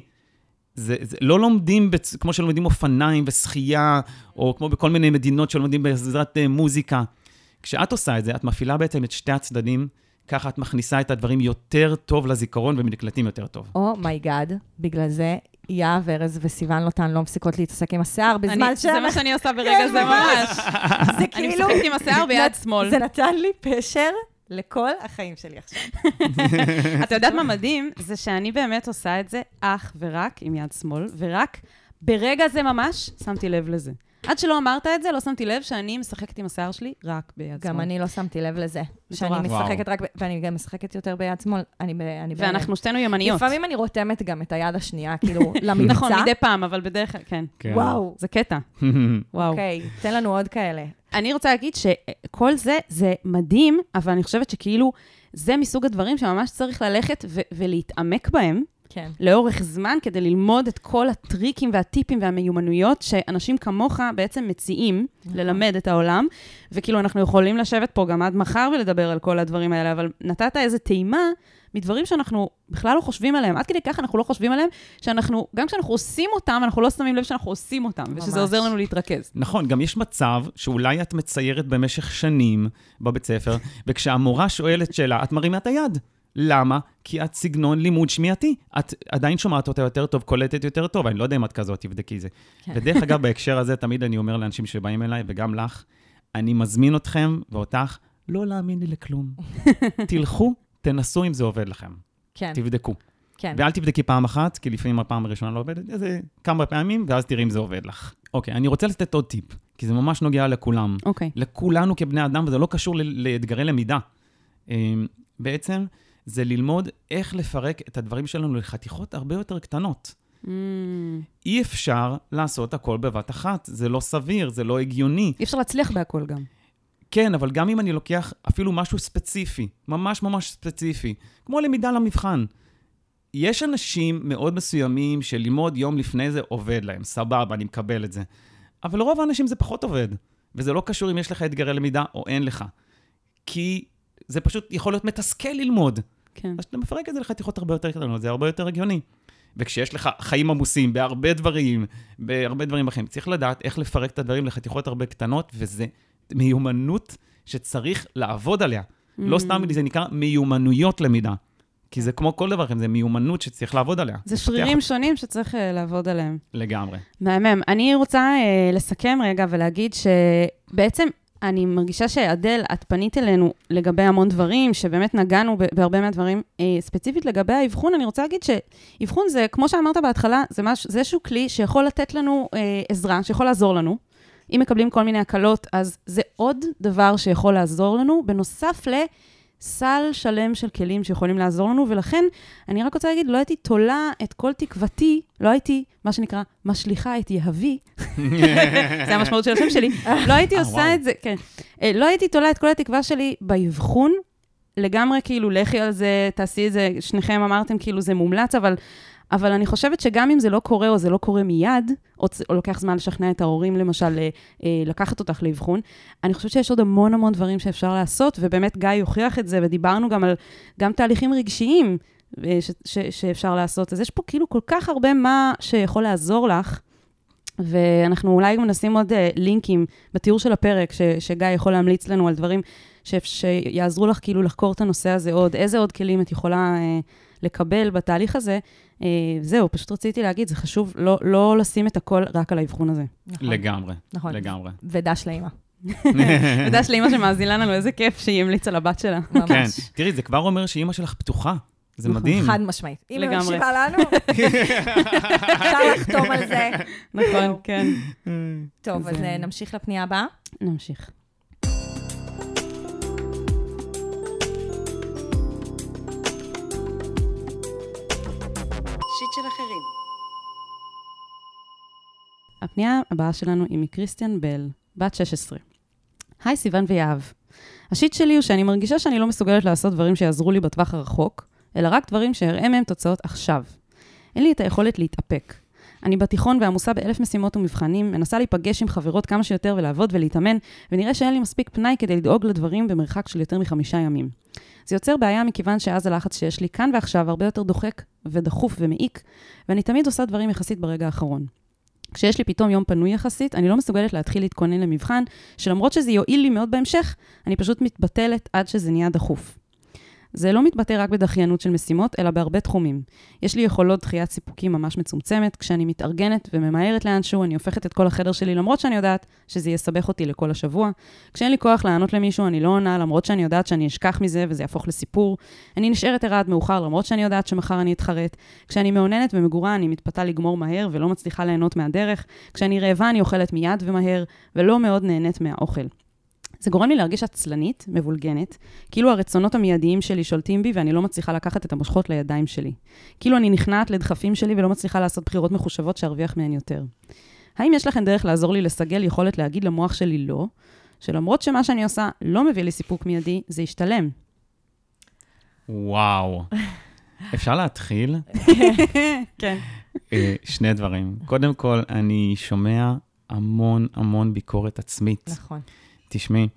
זה, זה לא לומדים בצ... כמו שלומדים אופניים ושחייה, או כמו בכל מיני מדינות שלומדים בעזרת uh, מוזיקה. כשאת עושה את זה, את מפעילה בעצם את שתי הצדדים, ככה את מכניסה את הדברים יותר טוב לזיכרון והם נקלטים יותר טוב. oh my God, בגלל זה יהב, ארז וסיוון לוטן לא מפסיקות להתעסק עם השיער בזמן אני- זה מה. שאני עושה ברגע זה ממש. זה אני כאילו... משחקת עם השיער ביד שמאל. זה נתן לי פשר לכל החיים שלי עכשיו. אתה יודעת מה מדהים? זה שאני באמת עושה את זה אך ורק עם יד שמאל, ורק ברגע זה ממש שמתי לב לזה. עד שלא אמרת את זה, לא שמתי לב שאני משחקת עם השיער שלי רק ביד שמאל. גם אני לא שמתי לב לזה. שאני. משחקת רק, ב- ואני גם משחקת יותר ביד שמאל. אני ב- אני. ואנחנו שתינו ימניות. לפעמים אני רותמת גם את היד השנייה, כאילו, למבצע. נכון, מדי פעם, אבל בדרך כלל, כן. כן. וואו. זה קטע, וואו. אוקיי, תן לנו עוד כאלה. אני רוצה להגיד שכל זה, זה מדהים, אבל אני חושבת שכאילו, זה מסוג הדברים שממש צריך ללכת ו- ולהתעמק בהם כן. לאורך זמן, כדי ללמוד את כל הטריקים והטיפים והמיומנויות שאנשים כמוך בעצם מציעים ללמד את העולם. וכאילו, אנחנו יכולים לשבת פה גם עד מחר ולדבר על כל הדברים האלה, אבל נתת איזה טעימה מדברים שאנחנו בכלל לא חושבים עליהם. עד כדי כך אנחנו לא חושבים עליהם, שאנחנו, גם כשאנחנו עושים אותם, אנחנו לא שמים לב שאנחנו עושים אותם, ושזה ממש. עוזר לנו להתרכז. נכון, גם יש מצב שאולי את מציירת במשך שנים בבית ספר, וכשהמורה שואלת שאלה, את מרימה את היד. למה? כי את סגנון לימוד שמיעתי. את עדיין שומעת אותה יותר טוב, קולטת יותר טוב, אני לא יודע אם את כזאת, תבדקי זה. כן. ודרך אגב, בהקשר הזה, תמיד אני אומר לאנשים שבאים אליי, וגם לך, אני מזמין אתכם ואותך לא להאמין לי לכלום. תלכו, תנסו אם זה עובד לכם. כן, תבדקו. כן. ואל תבדקי פעם אחת, כי לפעמים הפעם הראשונה לא עובדת, איזה כמה פעמים, ואז תראי אם זה עובד לך. אוקיי, אני רוצה לתת עוד טיפ, כי זה ממש נוגע לכולם. אוקיי. לכולנו כבני אדם, וזה לא קשור לאתגרי למידה. אמ, בעצם, זה ללמוד איך לפרק את הדברים שלנו לחתיכות הרבה יותר קטנות. Mm, אי אפשר לעשות הכל בבת אחת, זה לא סביר, זה לא הגיוני. אי אפשר להצליח בהכל גם. כן, אבל גם אם אני לוקח אפילו משהו ספציפי, ממש ממש ספציפי, כמו למידה למבחן, יש אנשים מאוד מסוימים שללמוד יום לפני זה עובד להם, סבבה, אני מקבל את זה. אבל לרוב האנשים זה פחות עובד, וזה לא קשור אם יש לך אתגרי למידה או אין לך. כי זה פשוט יכול להיות מתסכל ללמוד. כן. אז אתה מפרק את זה לחתיכות הרבה יותר קטנות, זה הרבה יותר הגיוני. וכשיש לך חיים עמוסים בהרבה דברים, בהרבה דברים אחרים, צריך לדעת איך לפרק את הדברים לחתיכות הרבה קטנות, וזה מיומנות שצריך לעבוד עליה. לא סתם זה נקרא מיומנויות למידה. כי זה כמו כל דבר אחר, זה מיומנות שצריך לעבוד עליה. זה שרירים אותה. שונים שצריך אה, לעבוד עליהם. לגמרי. מהמם. אני רוצה אה, לסכם רגע ולהגיד שבעצם אני מרגישה שאדל, את פנית אלינו לגבי המון דברים, שבאמת נגענו בהרבה מהדברים. אה, ספציפית לגבי האבחון, אני רוצה להגיד שאבחון זה, כמו שאמרת בהתחלה, זה, מש, זה איזשהו כלי שיכול לתת לנו אה, עזרה, שיכול לעזור לנו. אם מקבלים כל מיני הקלות, אז זה עוד דבר שיכול לעזור לנו, בנוסף לסל שלם של כלים שיכולים לעזור לנו, ולכן אני רק רוצה להגיד, לא הייתי תולה את כל תקוותי, לא הייתי, מה שנקרא, משליכה את יהבי, זה המשמעות של השם שלי, לא הייתי אה, עושה. את זה, כן. אה, לא הייתי תולה את כל התקווה שלי באבחון, לגמרי כאילו, לכי על זה, תעשי את זה, שניכם אמרתם כאילו זה מומלץ, אבל, אבל אני חושבת שגם אם זה לא קורה או זה לא קורה מיד, או, או לוקח זמן לשכנע את ההורים, למשל, אה, אה, לקחת אותך לאבחון, אני חושבת שיש עוד המון המון דברים שאפשר לעשות, ובאמת גיא הוכיח את זה, ודיברנו גם על גם תהליכים רגשיים אה, ש, ש, שאפשר לעשות. אז יש פה כאילו כל כך הרבה מה שיכול לעזור לך. ואנחנו אולי גם נשים עוד לינקים בתיאור של הפרק, ש, שגיא יכול להמליץ לנו על דברים ש, שיעזרו לך כאילו לחקור את הנושא הזה עוד, איזה עוד כלים את יכולה uh, לקבל בתהליך הזה. Uh, זהו, פשוט רציתי להגיד, זה חשוב לא, לא לשים את הכל רק על האבחון הזה. נכון. לגמרי. נכון. לגמרי. ודש לאימא. תודה שלאימא שמאזינה לנו, איזה כיף שהיא המליצה לבת שלה. ממש. כן, תראי, זה כבר אומר שאימא שלך פתוחה. זה נכון. מדהים. חד משמעית. אם היא. מקשיבה לנו, אפשר לחתום על זה. נכון, כן. טוב, אז זה- אה, נמשיך לפנייה הבאה. נמשיך. של אחרים. הפנייה הבאה שלנו היא מקריסטיאן בל, בת 16. היי סיוון ויהב. השיט שלי הוא שאני מרגישה שאני לא מסוגלת לעשות דברים שיעזרו לי בטווח הרחוק, אלא רק דברים שאראה מהם תוצאות עכשיו. אין לי את היכולת להתאפק. אני בתיכון ועמוסה באלף משימות ומבחנים, מנסה להיפגש עם חברות כמה שיותר ולעבוד ולהתאמן, ונראה שאין לי מספיק פנאי כדי לדאוג לדברים במרחק של יותר מחמישה ימים. זה יוצר בעיה מכיוון שאז הלחץ שיש לי כאן ועכשיו הרבה יותר דוחק ודחוף ומעיק, ואני תמיד עושה דברים יחסית ברגע האחרון. כשיש לי פתאום יום פנוי יחסית, אני לא מסוגלת להתחיל להתכונן למבחן, שלמרות שזה יועיל לי מאוד בהמשך, אני פשוט מתבטלת עד שזה נהיה דחוף. זה לא מתבטא רק בדחיינות של משימות, אלא בהרבה תחומים. יש לי יכולות דחיית סיפוקים ממש מצומצמת, כשאני מתארגנת וממהרת לאנשהו, אני הופכת את כל החדר שלי, למרות שאני יודעת שזה יסבך אותי לכל השבוע. כשאין לי כוח לענות למישהו, אני לא עונה, למרות שאני יודעת שאני אשכח מזה וזה יהפוך לסיפור. אני נשארת ערה עד מאוחר, למרות שאני יודעת שמחר אני אתחרט. כשאני מאוננת ומגורה, אני מתפתה לגמור מהר ולא מצליחה ליהנות מהדרך. כשאני רעבה, אני אוכלת מיד ומהר, ולא מאוד נהנית מהאוכל. זה גורם לי להרגיש עצלנית, מבולגנת, כאילו הרצונות המיידיים שלי שולטים בי ואני לא מצליחה לקחת את המושכות לידיים שלי. כאילו אני נכנעת לדחפים שלי ולא מצליחה לעשות בחירות מחושבות שארוויח מהן יותר. האם יש לכם דרך לעזור לי לסגל יכולת להגיד למוח שלי לא, שלמרות שמה שאני עושה לא מביא לי סיפוק מיידי, זה ישתלם? וואו. אפשר להתחיל? כן. אה, שני דברים. קודם כל, אני שומע המון המון ביקורת עצמית. נכון. תשמעי,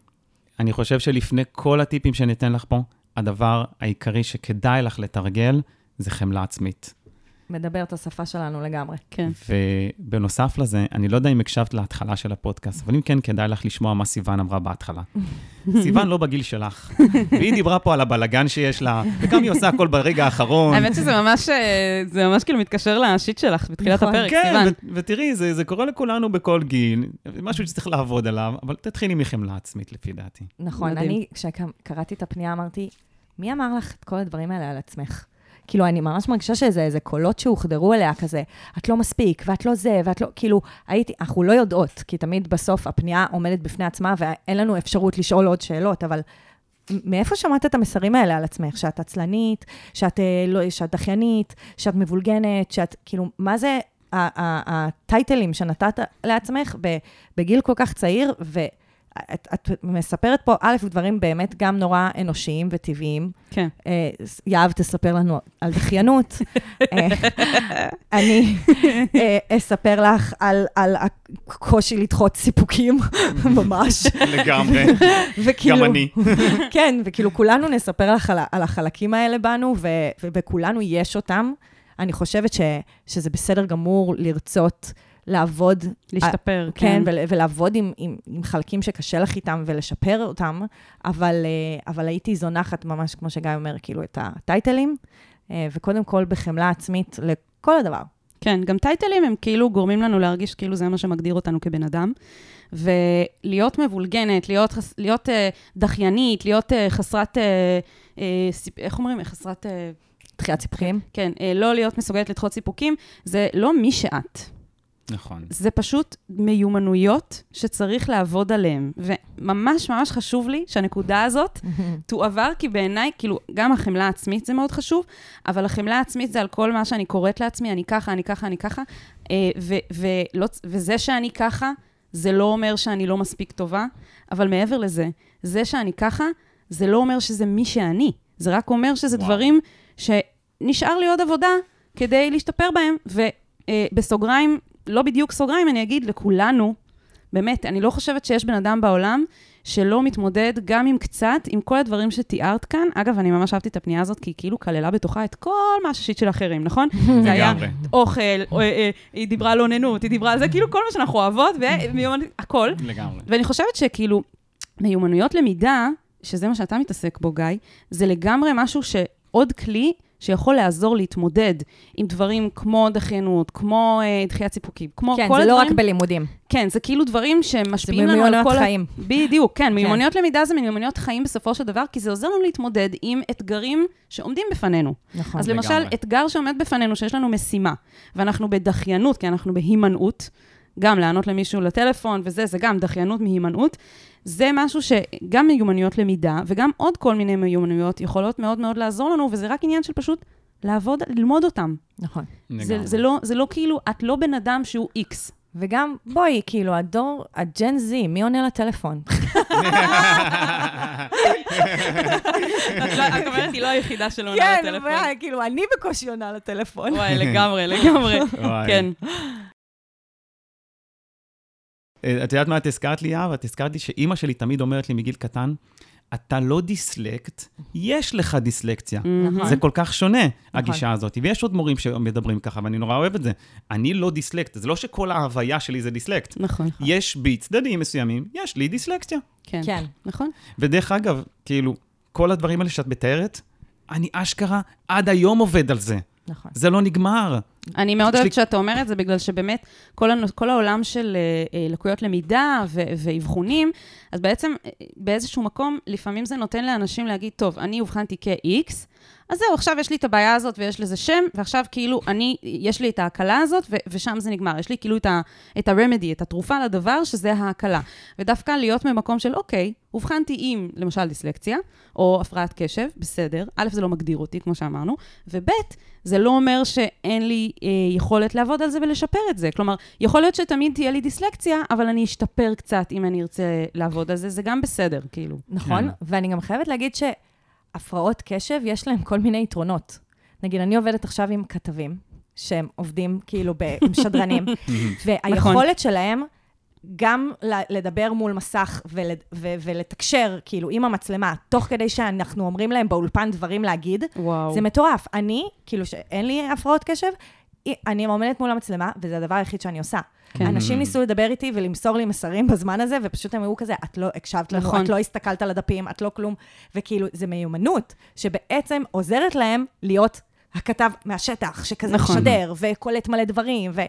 אני חושב שלפני כל הטיפים שניתן לך פה, הדבר העיקרי שכדאי לך לתרגל זה חמלה עצמית. מדבר את השפה שלנו לגמרי. כן. ובנוסף לזה, אני לא יודע אם הקשבת להתחלה של הפודקאסט, אבל אם כן, כדאי לך לשמוע מה סיוון אמרה בהתחלה. סיוון לא בגיל שלך, והיא דיברה פה על הבלגן שיש לה, וגם היא עושה הכל ברגע האחרון. האמת שזה ממש, אה, זה ממש כאילו מתקשר לשיט שלך בתחילת נכון. הפרק, כן, סיוון. ו- ותראי, זה, זה קורה לכולנו בכל גיל, משהו שצריך לעבוד עליו, אבל תתחילי מחמלה עצמית, לפי דעתי. נכון. אני, כשקראתי את הפנייה, אמרתי, מי אמר לך את כל הדברים האלה על עצמך? כאילו, אני ממש מרגישה שזה איזה קולות שהוחדרו אליה כזה, את לא מספיק, ואת לא זה, ואת לא, כאילו, הייתי, אנחנו לא יודעות, כי תמיד בסוף הפנייה עומדת בפני עצמה, ואין לנו אפשרות לשאול עוד שאלות, אבל מאיפה שמעת את המסרים האלה על עצמך? שאת עצלנית, שאת, אה, לא, שאת דחיינית, שאת מבולגנת, שאת, כאילו, מה זה הטייטלים שנתת לעצמך בגיל כל כך צעיר, ואת את מספרת פה, א', דברים באמת גם נורא אנושיים וטבעיים. כן. אה, יהב תספר לנו על דחיינות. אה, אני אה, אספר לך על, על הקושי לדחות סיפוקים, ממש. לגמרי, וכאילו, גם אני. כן, וכאילו כולנו נספר לך על, על החלקים האלה בנו, ו, ובכולנו יש אותם. אני חושבת ש, שזה בסדר גמור לרצות לעבוד. להשתפר, כן, כן. ול, ולעבוד עם, עם, עם חלקים שקשה לך איתם ולשפר אותם, אבל, אה, אבל הייתי זונחת ממש, כמו שגיא אומר, כאילו, את הטייטלים, אה, וקודם כל בחמלה עצמית לכל הדבר. כן, גם טייטלים הם כאילו גורמים לנו להרגיש כאילו זה מה שמגדיר אותנו כבן אדם. ולהיות מבולגנת, להיות, להיות דחיינית, להיות חסרת, סיפ... איך אומרים? חסרת... דחיית סיפוקים. כן, לא להיות מסוגלת לדחות סיפוקים, זה לא מי שאת. נכון. זה פשוט מיומנויות שצריך לעבוד עליהן. וממש ממש חשוב לי שהנקודה הזאת תועבר, כי בעיניי, כאילו, גם החמלה העצמית זה מאוד חשוב, אבל החמלה העצמית זה על כל מה שאני קוראת לעצמי, אני ככה, אני ככה, אני ככה, אה, ו- ולא, וזה שאני ככה, זה לא אומר שאני לא מספיק טובה, אבל מעבר לזה, זה שאני ככה, זה לא אומר שזה מי שאני. זה רק אומר שזה וואו. דברים שנשאר לי עוד עבודה כדי להשתפר בהם, ובסוגריים, לא בדיוק סוגריים, אני אגיד לכולנו, באמת, אני לא חושבת שיש בן אדם בעולם שלא מתמודד גם עם קצת, עם כל הדברים שתיארת כאן. אגב, אני ממש אהבתי את הפנייה הזאת, כי היא כאילו כללה בתוכה את כל מה ששיט של אחרים, נכון? זה היה. אוכל, או, אה, אה, היא דיברה על אוננות, היא דיברה על זה, כאילו כל מה שאנחנו אוהבות, ומיומנות, הכל. לגמרי. ואני חושבת שכאילו, מיומנויות למידה, שזה מה שאתה מתעסק בו, גיא, זה לגמרי משהו שעוד כלי שיכול לעזור להתמודד עם דברים כמו דחיינות, כמו אה, דחיית סיפוקים, כמו כן, כל זה לא הדברים. רק בלימודים, כן, זה כאילו דברים זה שמשפיעים לנו על מיומנויות כל... ה- חיים. בדיוק, כן, מיומנויות למידה זה מיומנויות חיים בסופו של דבר, כי זה עוזר לנו להתמודד עם אתגרים שעומדים בפנינו. נכון. אז למשל, לגמרי. אתגר שעומד בפנינו, שיש לנו משימה, ואנחנו בדחיינות, כי אנחנו בהימנעות, גם לענות למישהו לטלפון וזה, זה גם דחיינות מהימנעות, זה משהו שגם מיומנויות למידה, וגם עוד כל מיני מיומנויות יכולות מאוד מאוד לעזור לנו, וזה רק עניין של פשוט לעבוד, ללמוד אותם. נכון. זה. זה, לא, זה לא כאילו, את לא בן אדם שהוא איקס. וגם, בואי, כאילו, הדור, הג'ן זי, מי עונה לטלפון? את אומרת, היא לא היחידה שלא כן, וואי, כאילו, אני בקושי עונה לטלפון. וואי, לגמרי, לגמרי. כן. אה, את יודעת מה את הזכרת לי, יהב? את הזכרת לי שאימא שלי תמיד אומרת לי מגיל קטן, אתה לא דיסלקט, יש לך דיסלקציה. נכון. זה כל כך שונה, הגישה הזאת. ויש עוד מורים שמדברים ככה, ואני נורא אוהב את זה. אני לא דיסלקט, זה לא שכל ההוויה שלי זה דיסלקט. נכון, יש בי צדדים מסוימים, יש לי דיסלקציה. כן. כן. נכון. ודרך אגב, כאילו, כל הדברים האלה שאת מתארת, אני אשכרה עד היום עובד על זה. נכון. זה לא נגמר. אני מאוד אוהבת לי- שאתה אומר את זה, בגלל שבאמת כל, הנ... כל העולם של אה, אה, לקויות למידה ו... ואבחונים, אז בעצם אה, באיזשהו מקום, לפעמים זה נותן לאנשים להגיד, טוב, אני אובחנתי כ-X, אז זהו, עכשיו יש לי את הבעיה הזאת ויש לזה שם, ועכשיו כאילו אני, יש לי את ההקלה הזאת, ו... ושם זה נגמר. יש לי כאילו את, ה... את ה-remedy, את התרופה לדבר, שזה ההקלה. ודווקא להיות ממקום של, אוקיי, אובחנתי עם, למשל, דיסלקציה, או הפרעת קשב, בסדר. א', זה לא מגדיר אותי, כמו שאמרנו, וב', זה לא אומר שאין לי אה, יכולת לעבוד על זה ולשפר את זה. כלומר, יכול להיות שתמיד תהיה לי דיסלקציה, אבל אני אשתפר קצת אם אני ארצה לעבוד על זה, זה גם בסדר, כאילו. נכון, כן. ואני גם חייבת להגיד שהפרעות קשב, יש להם כל מיני יתרונות. נגיד, אני עובדת עכשיו עם כתבים, שהם עובדים כאילו ב- עם שדרנים, והיכולת שלהם גם לדבר מול מסך ול- ו- ולתקשר, כאילו, עם המצלמה, תוך כדי שאנחנו אומרים להם באולפן דברים להגיד, וואו. זה מטורף. אני, כאילו, שאין לי הפרעות קשב, אני עומדת מול המצלמה, וזה הדבר היחיד שאני עושה. כן. אנשים ניסו לדבר איתי ולמסור לי מסרים בזמן הזה, ופשוט הם היו כזה, את לא הקשבת לנו, נכון. את לא הסתכלת על הדפים, את לא כלום. וכאילו, זה מיומנות שבעצם עוזרת להם להיות הכתב מהשטח, שכזה נכון. משדר, וקולט מלא דברים, ו...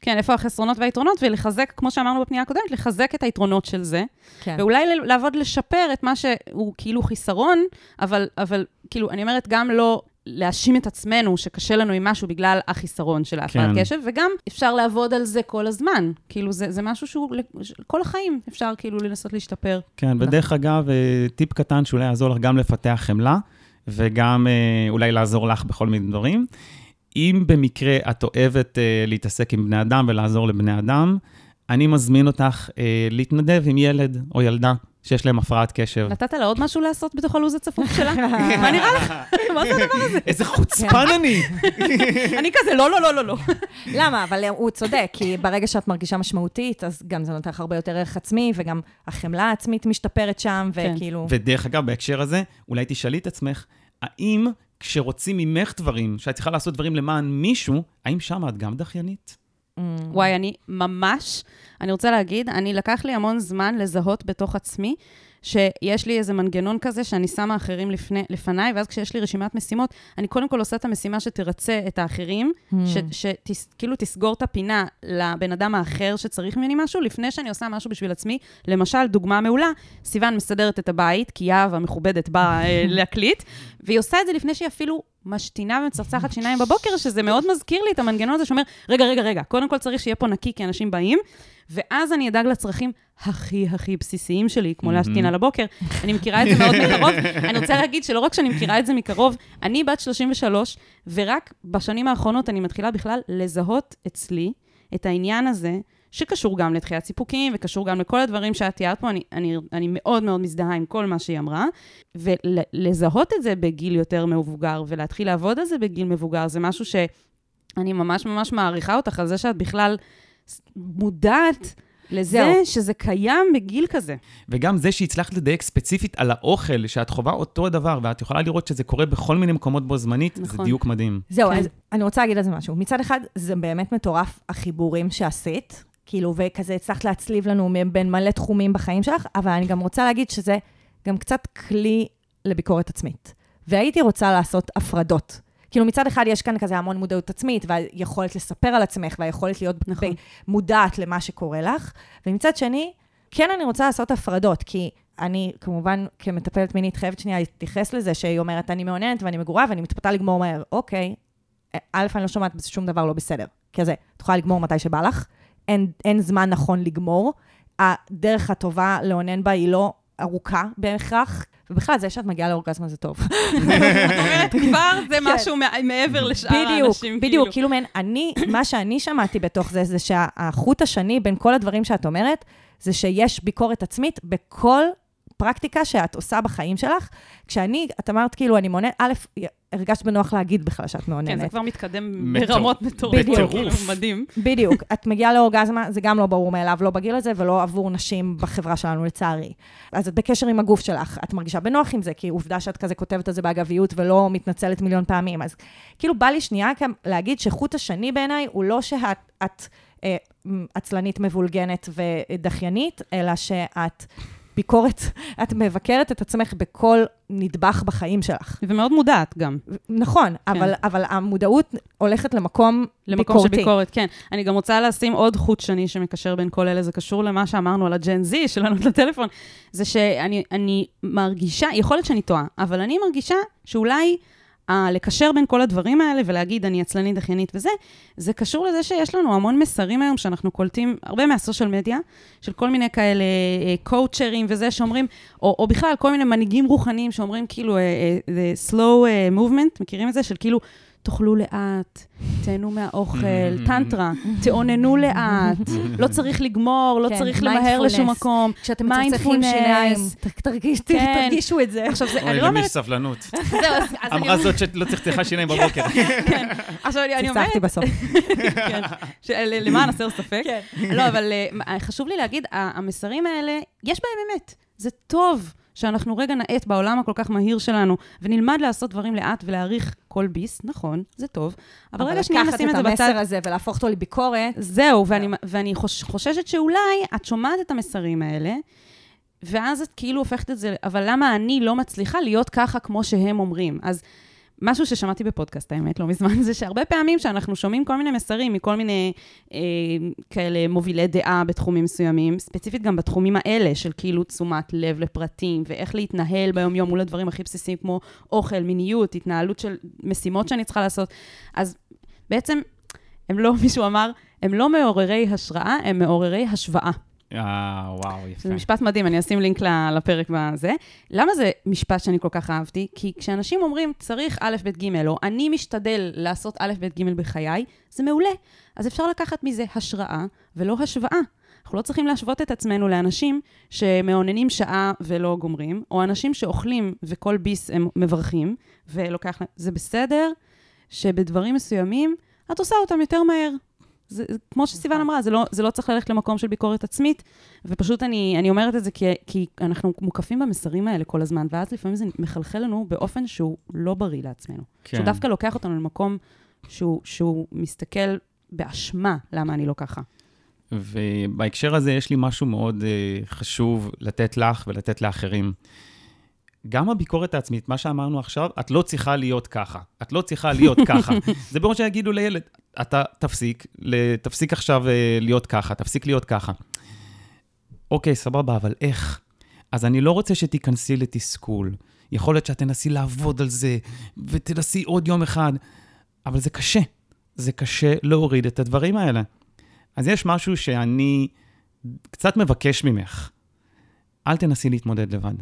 כן, איפה החסרונות והיתרונות, ולחזק, כמו שאמרנו בפנייה הקודמת, לחזק את היתרונות של זה, כן. ואולי לעבוד לשפר את מה שהוא כאילו חיסרון, אבל, אבל כאילו, אני אומרת, גם לא להאשים את עצמנו שקשה לנו עם משהו בגלל החיסרון של ההפרעת כן. קשב, וגם אפשר לעבוד על זה כל הזמן. כאילו, זה, זה משהו שהוא, כל החיים אפשר כאילו לנסות להשתפר. כן, ודרך אגב, אה, טיפ קטן שאולי יעזור לך גם לפתח חמלה, וגם אה, אולי לעזור לך בכל מיני דברים. אם במקרה את אוהבת אה, להתעסק עם בני אדם ולעזור לבני אדם, אני מזמין אותך אה, להתנדב עם ילד או ילדה שיש להם הפרעת קשב. נתת לה עוד משהו לעשות בתוך הלו"ז הצפוף שלה? מה נראה לך? מה זה הדבר הזה? איזה חוצפן אני! אני כזה, לא, לא, לא, לא, לא. למה? אבל הוא צודק, כי ברגע שאת מרגישה משמעותית, אז גם זה נותן לך הרבה יותר ערך עצמי, וגם החמלה העצמית משתפרת שם, כן. וכאילו... ודרך אגב, בהקשר הזה, אולי תשאלי את עצמך, האם כשרוצים ממך דברים, שאת צריכה לעשות דברים למען מישהו, האם שם את גם דחיינית? Mm. וואי, אני ממש, אני רוצה להגיד, אני לקח לי המון זמן לזהות בתוך עצמי, שיש לי איזה מנגנון כזה שאני שמה אחרים לפני, לפניי, ואז כשיש לי רשימת משימות, אני קודם כל עושה את המשימה שתרצה את האחרים, Mm. שכאילו תסגור את הפינה לבן אדם האחר שצריך ממני משהו, לפני שאני עושה משהו בשביל עצמי. למשל, דוגמה מעולה, סיוון מסדרת את הבית, כי יהב המכובדת באה אה, להקליט, והיא עושה את זה לפני שהיא אפילו משתינה ומצחצחת שיניים בבוקר, שזה מאוד מזכיר לי את המנגנון הזה שאומר, רגע, רגע, רגע, קודם כל צריך שיהיה פה נקי, כי אנשים באים, ואז אני אדאג לצרכים הכי הכי בסיסיים שלי, כמו להשתין על הבוקר. אני מכירה את זה מאוד מקרוב. אני רוצה להגיד שלא רק שאני מכירה את זה מקרוב, אני בת 33, ורק בשנים האחרונות אני מתחילה בכלל לזהות אצלי את העניין הזה, שקשור גם לתחיית סיפוקים, וקשור גם לכל הדברים שאת תיארת פה, אני, אני, אני מאוד מאוד מזדהה עם כל מה שהיא אמרה, ולזהות את זה בגיל יותר מבוגר, ולהתחיל לעבוד על זה בגיל מבוגר, זה משהו שאני ממש ממש מעריכה אותך על זה שאת בכלל מודעת לזה זהו. שזה קיים בגיל כזה. וגם זה שהצלחת לדייק ספציפית על האוכל, שאת חווה אותו הדבר, ואת יכולה לראות שזה קורה בכל מיני מקומות בו זמנית, זה נכון. דיוק מדהים. זהו, כן. אז אני רוצה להגיד על זה משהו. מצד אחד, זה באמת מטורף, החיבורים שעשית, כאילו, וכזה הצלחת להצליב לנו בין מלא תחומים בחיים שלך, אבל אני גם רוצה להגיד שזה גם קצת כלי לביקורת עצמית. והייתי רוצה לעשות הפרדות. כאילו, מצד אחד יש כאן כזה המון מודעות עצמית, והיכולת לספר על עצמך, והיכולת להיות נכון. מודעת למה שקורה לך, ומצד שני, כן אני רוצה לעשות הפרדות, כי אני כמובן כמטפלת מינית חייבת שנייה להתייחס לזה, שהיא אומרת, אני מעוניינת ואני מגורה ואני מתפתה לגמור מהר. אוקיי, א', אני לא שומעת שום דבר לא בסדר. כזה, את יכולה לגמור מתי שבא לך, אין, אין זמן נכון לגמור. הדרך הטובה לאונן בה היא לא ארוכה בהכרח, ובכלל, זה שאת מגיעה לאורגזמה זה טוב. את אומרת, כבר זה משהו מע- מעבר לשאר בדיוק, האנשים. בדיוק, כאילו מעין, אני, מה שאני שמעתי בתוך זה, זה שהחוט השני בין כל הדברים שאת אומרת, זה שיש ביקורת עצמית בכל פרקטיקה שאת עושה בחיים שלך. כשאני, את אמרת כאילו, אני מעוניינת, א', הרגשת בנוח להגיד בכלל שאת כן, מעוניינת. זה כבר מתקדם ברמות מטורפות, בדיוק. כאילו, מדהים. בדיוק. את מגיעה לאורגזמה, זה גם לא ברור מאליו, לא בגיל הזה ולא עבור נשים בחברה שלנו, לצערי. אז את בקשר עם הגוף שלך, את מרגישה בנוח עם זה, כי עובדה שאת כזה כותבת על זה באגביות ולא מתנצלת מיליון פעמים. אז כאילו בא לי שנייה להגיד שחוט השני בעיניי הוא לא שאת את, אה, עצלנית מבולגנת ודחיינית, אלא שאת ביקורת, את מבקרת את עצמך בכל נדבך בחיים שלך. ומאוד מודעת גם. נכון, אבל, אבל המודעות הולכת למקום, למקום ביקורתי. של ביקורת, כן. אני גם רוצה לשים עוד חוט שני שמקשר בין כל אלה, זה קשור למה שאמרנו על הג'ן זי, של לענות לטלפון, זה שאני אני מרגישה, יכול להיות שאני טועה, אבל אני מרגישה שאולי לקשר בין כל הדברים האלה ולהגיד, אני עצלנית, דחיינית וזה, זה קשור לזה שיש לנו המון מסרים היום שאנחנו קולטים, הרבה מהסושיאל מדיה, של כל מיני כאלה אה, קואוצ'רים וזה שאומרים, או, או בכלל כל מיני מנהיגים רוחניים שאומרים כאילו, אה, the slow אה, movement, מכירים את זה? של כאילו, תאכלו לאט, תהנו מהאוכל, טנטרה, תאוננו לאט, לא צריך לגמור, לא כן, צריך למהר לשום. מקום. כשאתם מצחצחים. שיניים, כן. תרגישו את זה. עכשיו, זה, אוי, אני לא למי. יש סבלנות? זהו, אז אז אני אמרה. זאת שלא צחצחה שיניים בבוקר. עכשיו, אני אני אומרת... צחצחתי בסוף. כן, למען הסר ספק. כן. לא, אבל אה, חשוב לי להגיד, המסרים האלה, יש בהם אמת. זה טוב שאנחנו רגע נאט בעולם הכל כך מהיר שלנו, ונלמד לעשות דברים לאט ולהעריך כל ביס, נכון, זה טוב. אבל רגע שנייה נשים את זה לקחת את בצד. המסר הזה ולהפוך אותו לביקורת, זהו, ואני, ואני חוש, חוששת שאולי את שומעת את המסרים האלה, ואז את כאילו הופכת את זה, אבל למה אני לא מצליחה להיות ככה כמו שהם אומרים? אז משהו ששמעתי בפודקאסט, האמת, לא מזמן, זה שהרבה פעמים שאנחנו שומעים כל מיני מסרים מכל מיני אה, כאלה מובילי דעה בתחומים מסוימים, ספציפית גם בתחומים האלה של כאילו תשומת לב לפרטים, ואיך להתנהל ביום-יום מול הדברים הכי בסיסיים כמו אוכל, מיניות, התנהלות של משימות שאני צריכה לעשות. אז בעצם, הם לא, מישהו אמר, הם לא מעוררי השראה, הם מעוררי השוואה. אה, וואו, יפה. זה משפט מדהים, אני אשים לינק לפרק בזה. למה זה משפט שאני כל כך אהבתי? כי כשאנשים אומרים, צריך א', ב', ג', או אני משתדל לעשות א', ב', ג' בחיי, זה מעולה. אז אפשר לקחת מזה השראה ולא השוואה. אנחנו לא צריכים להשוות את עצמנו לאנשים שמאוננים שעה ולא גומרים, או אנשים שאוכלים וכל ביס הם מברכים, ולוקח להם... זה בסדר שבדברים מסוימים את עושה אותם יותר מהר. זה, כמו שסיוון אמרה, זה לא, זה לא צריך ללכת למקום של ביקורת עצמית, ופשוט אני, אני אומרת את זה כי, כי אנחנו מוקפים במסרים האלה כל הזמן, ואז לפעמים זה מחלחל לנו באופן שהוא לא בריא לעצמנו. כן. שהוא דווקא לוקח אותנו למקום שהוא, שהוא מסתכל באשמה למה אני לא ככה. ובהקשר הזה יש לי משהו מאוד uh, חשוב לתת לך ולתת לאחרים. גם הביקורת העצמית, מה שאמרנו עכשיו, את לא צריכה להיות ככה. את לא צריכה להיות ככה. זה ברור שיגידו לילד, אתה תפסיק, תפסיק עכשיו uh, להיות ככה, תפסיק להיות ככה. אוקיי, סבבה, אבל איך? אז אני לא רוצה שתיכנסי לתסכול. יכול להיות שאת תנסי לעבוד על זה, ותנסי עוד יום אחד, אבל זה קשה. זה קשה להוריד את הדברים האלה. אז יש משהו שאני קצת מבקש ממך. אל תנסי להתמודד לבד.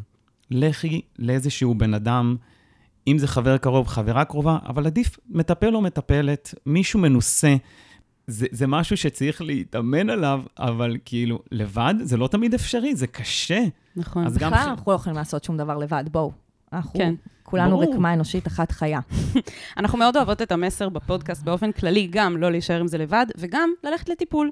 לכי לאיזשהו בן אדם, אם זה חבר קרוב, חברה קרובה, אבל עדיף מטפל או מטפלת, מישהו מנוסה. זה, זה משהו שצריך להתאמן עליו, אבל כאילו, לבד זה לא תמיד אפשרי, זה קשה. נכון. אז גם... בכלל אנחנו לא יכולים לעשות שום דבר לבד, בואו. אנחנו כן. כולנו ברור. רקמה אנושית אחת חיה. אנחנו מאוד אוהבות את המסר בפודקאסט באופן כללי, גם לא להישאר עם זה לבד, וגם ללכת לטיפול.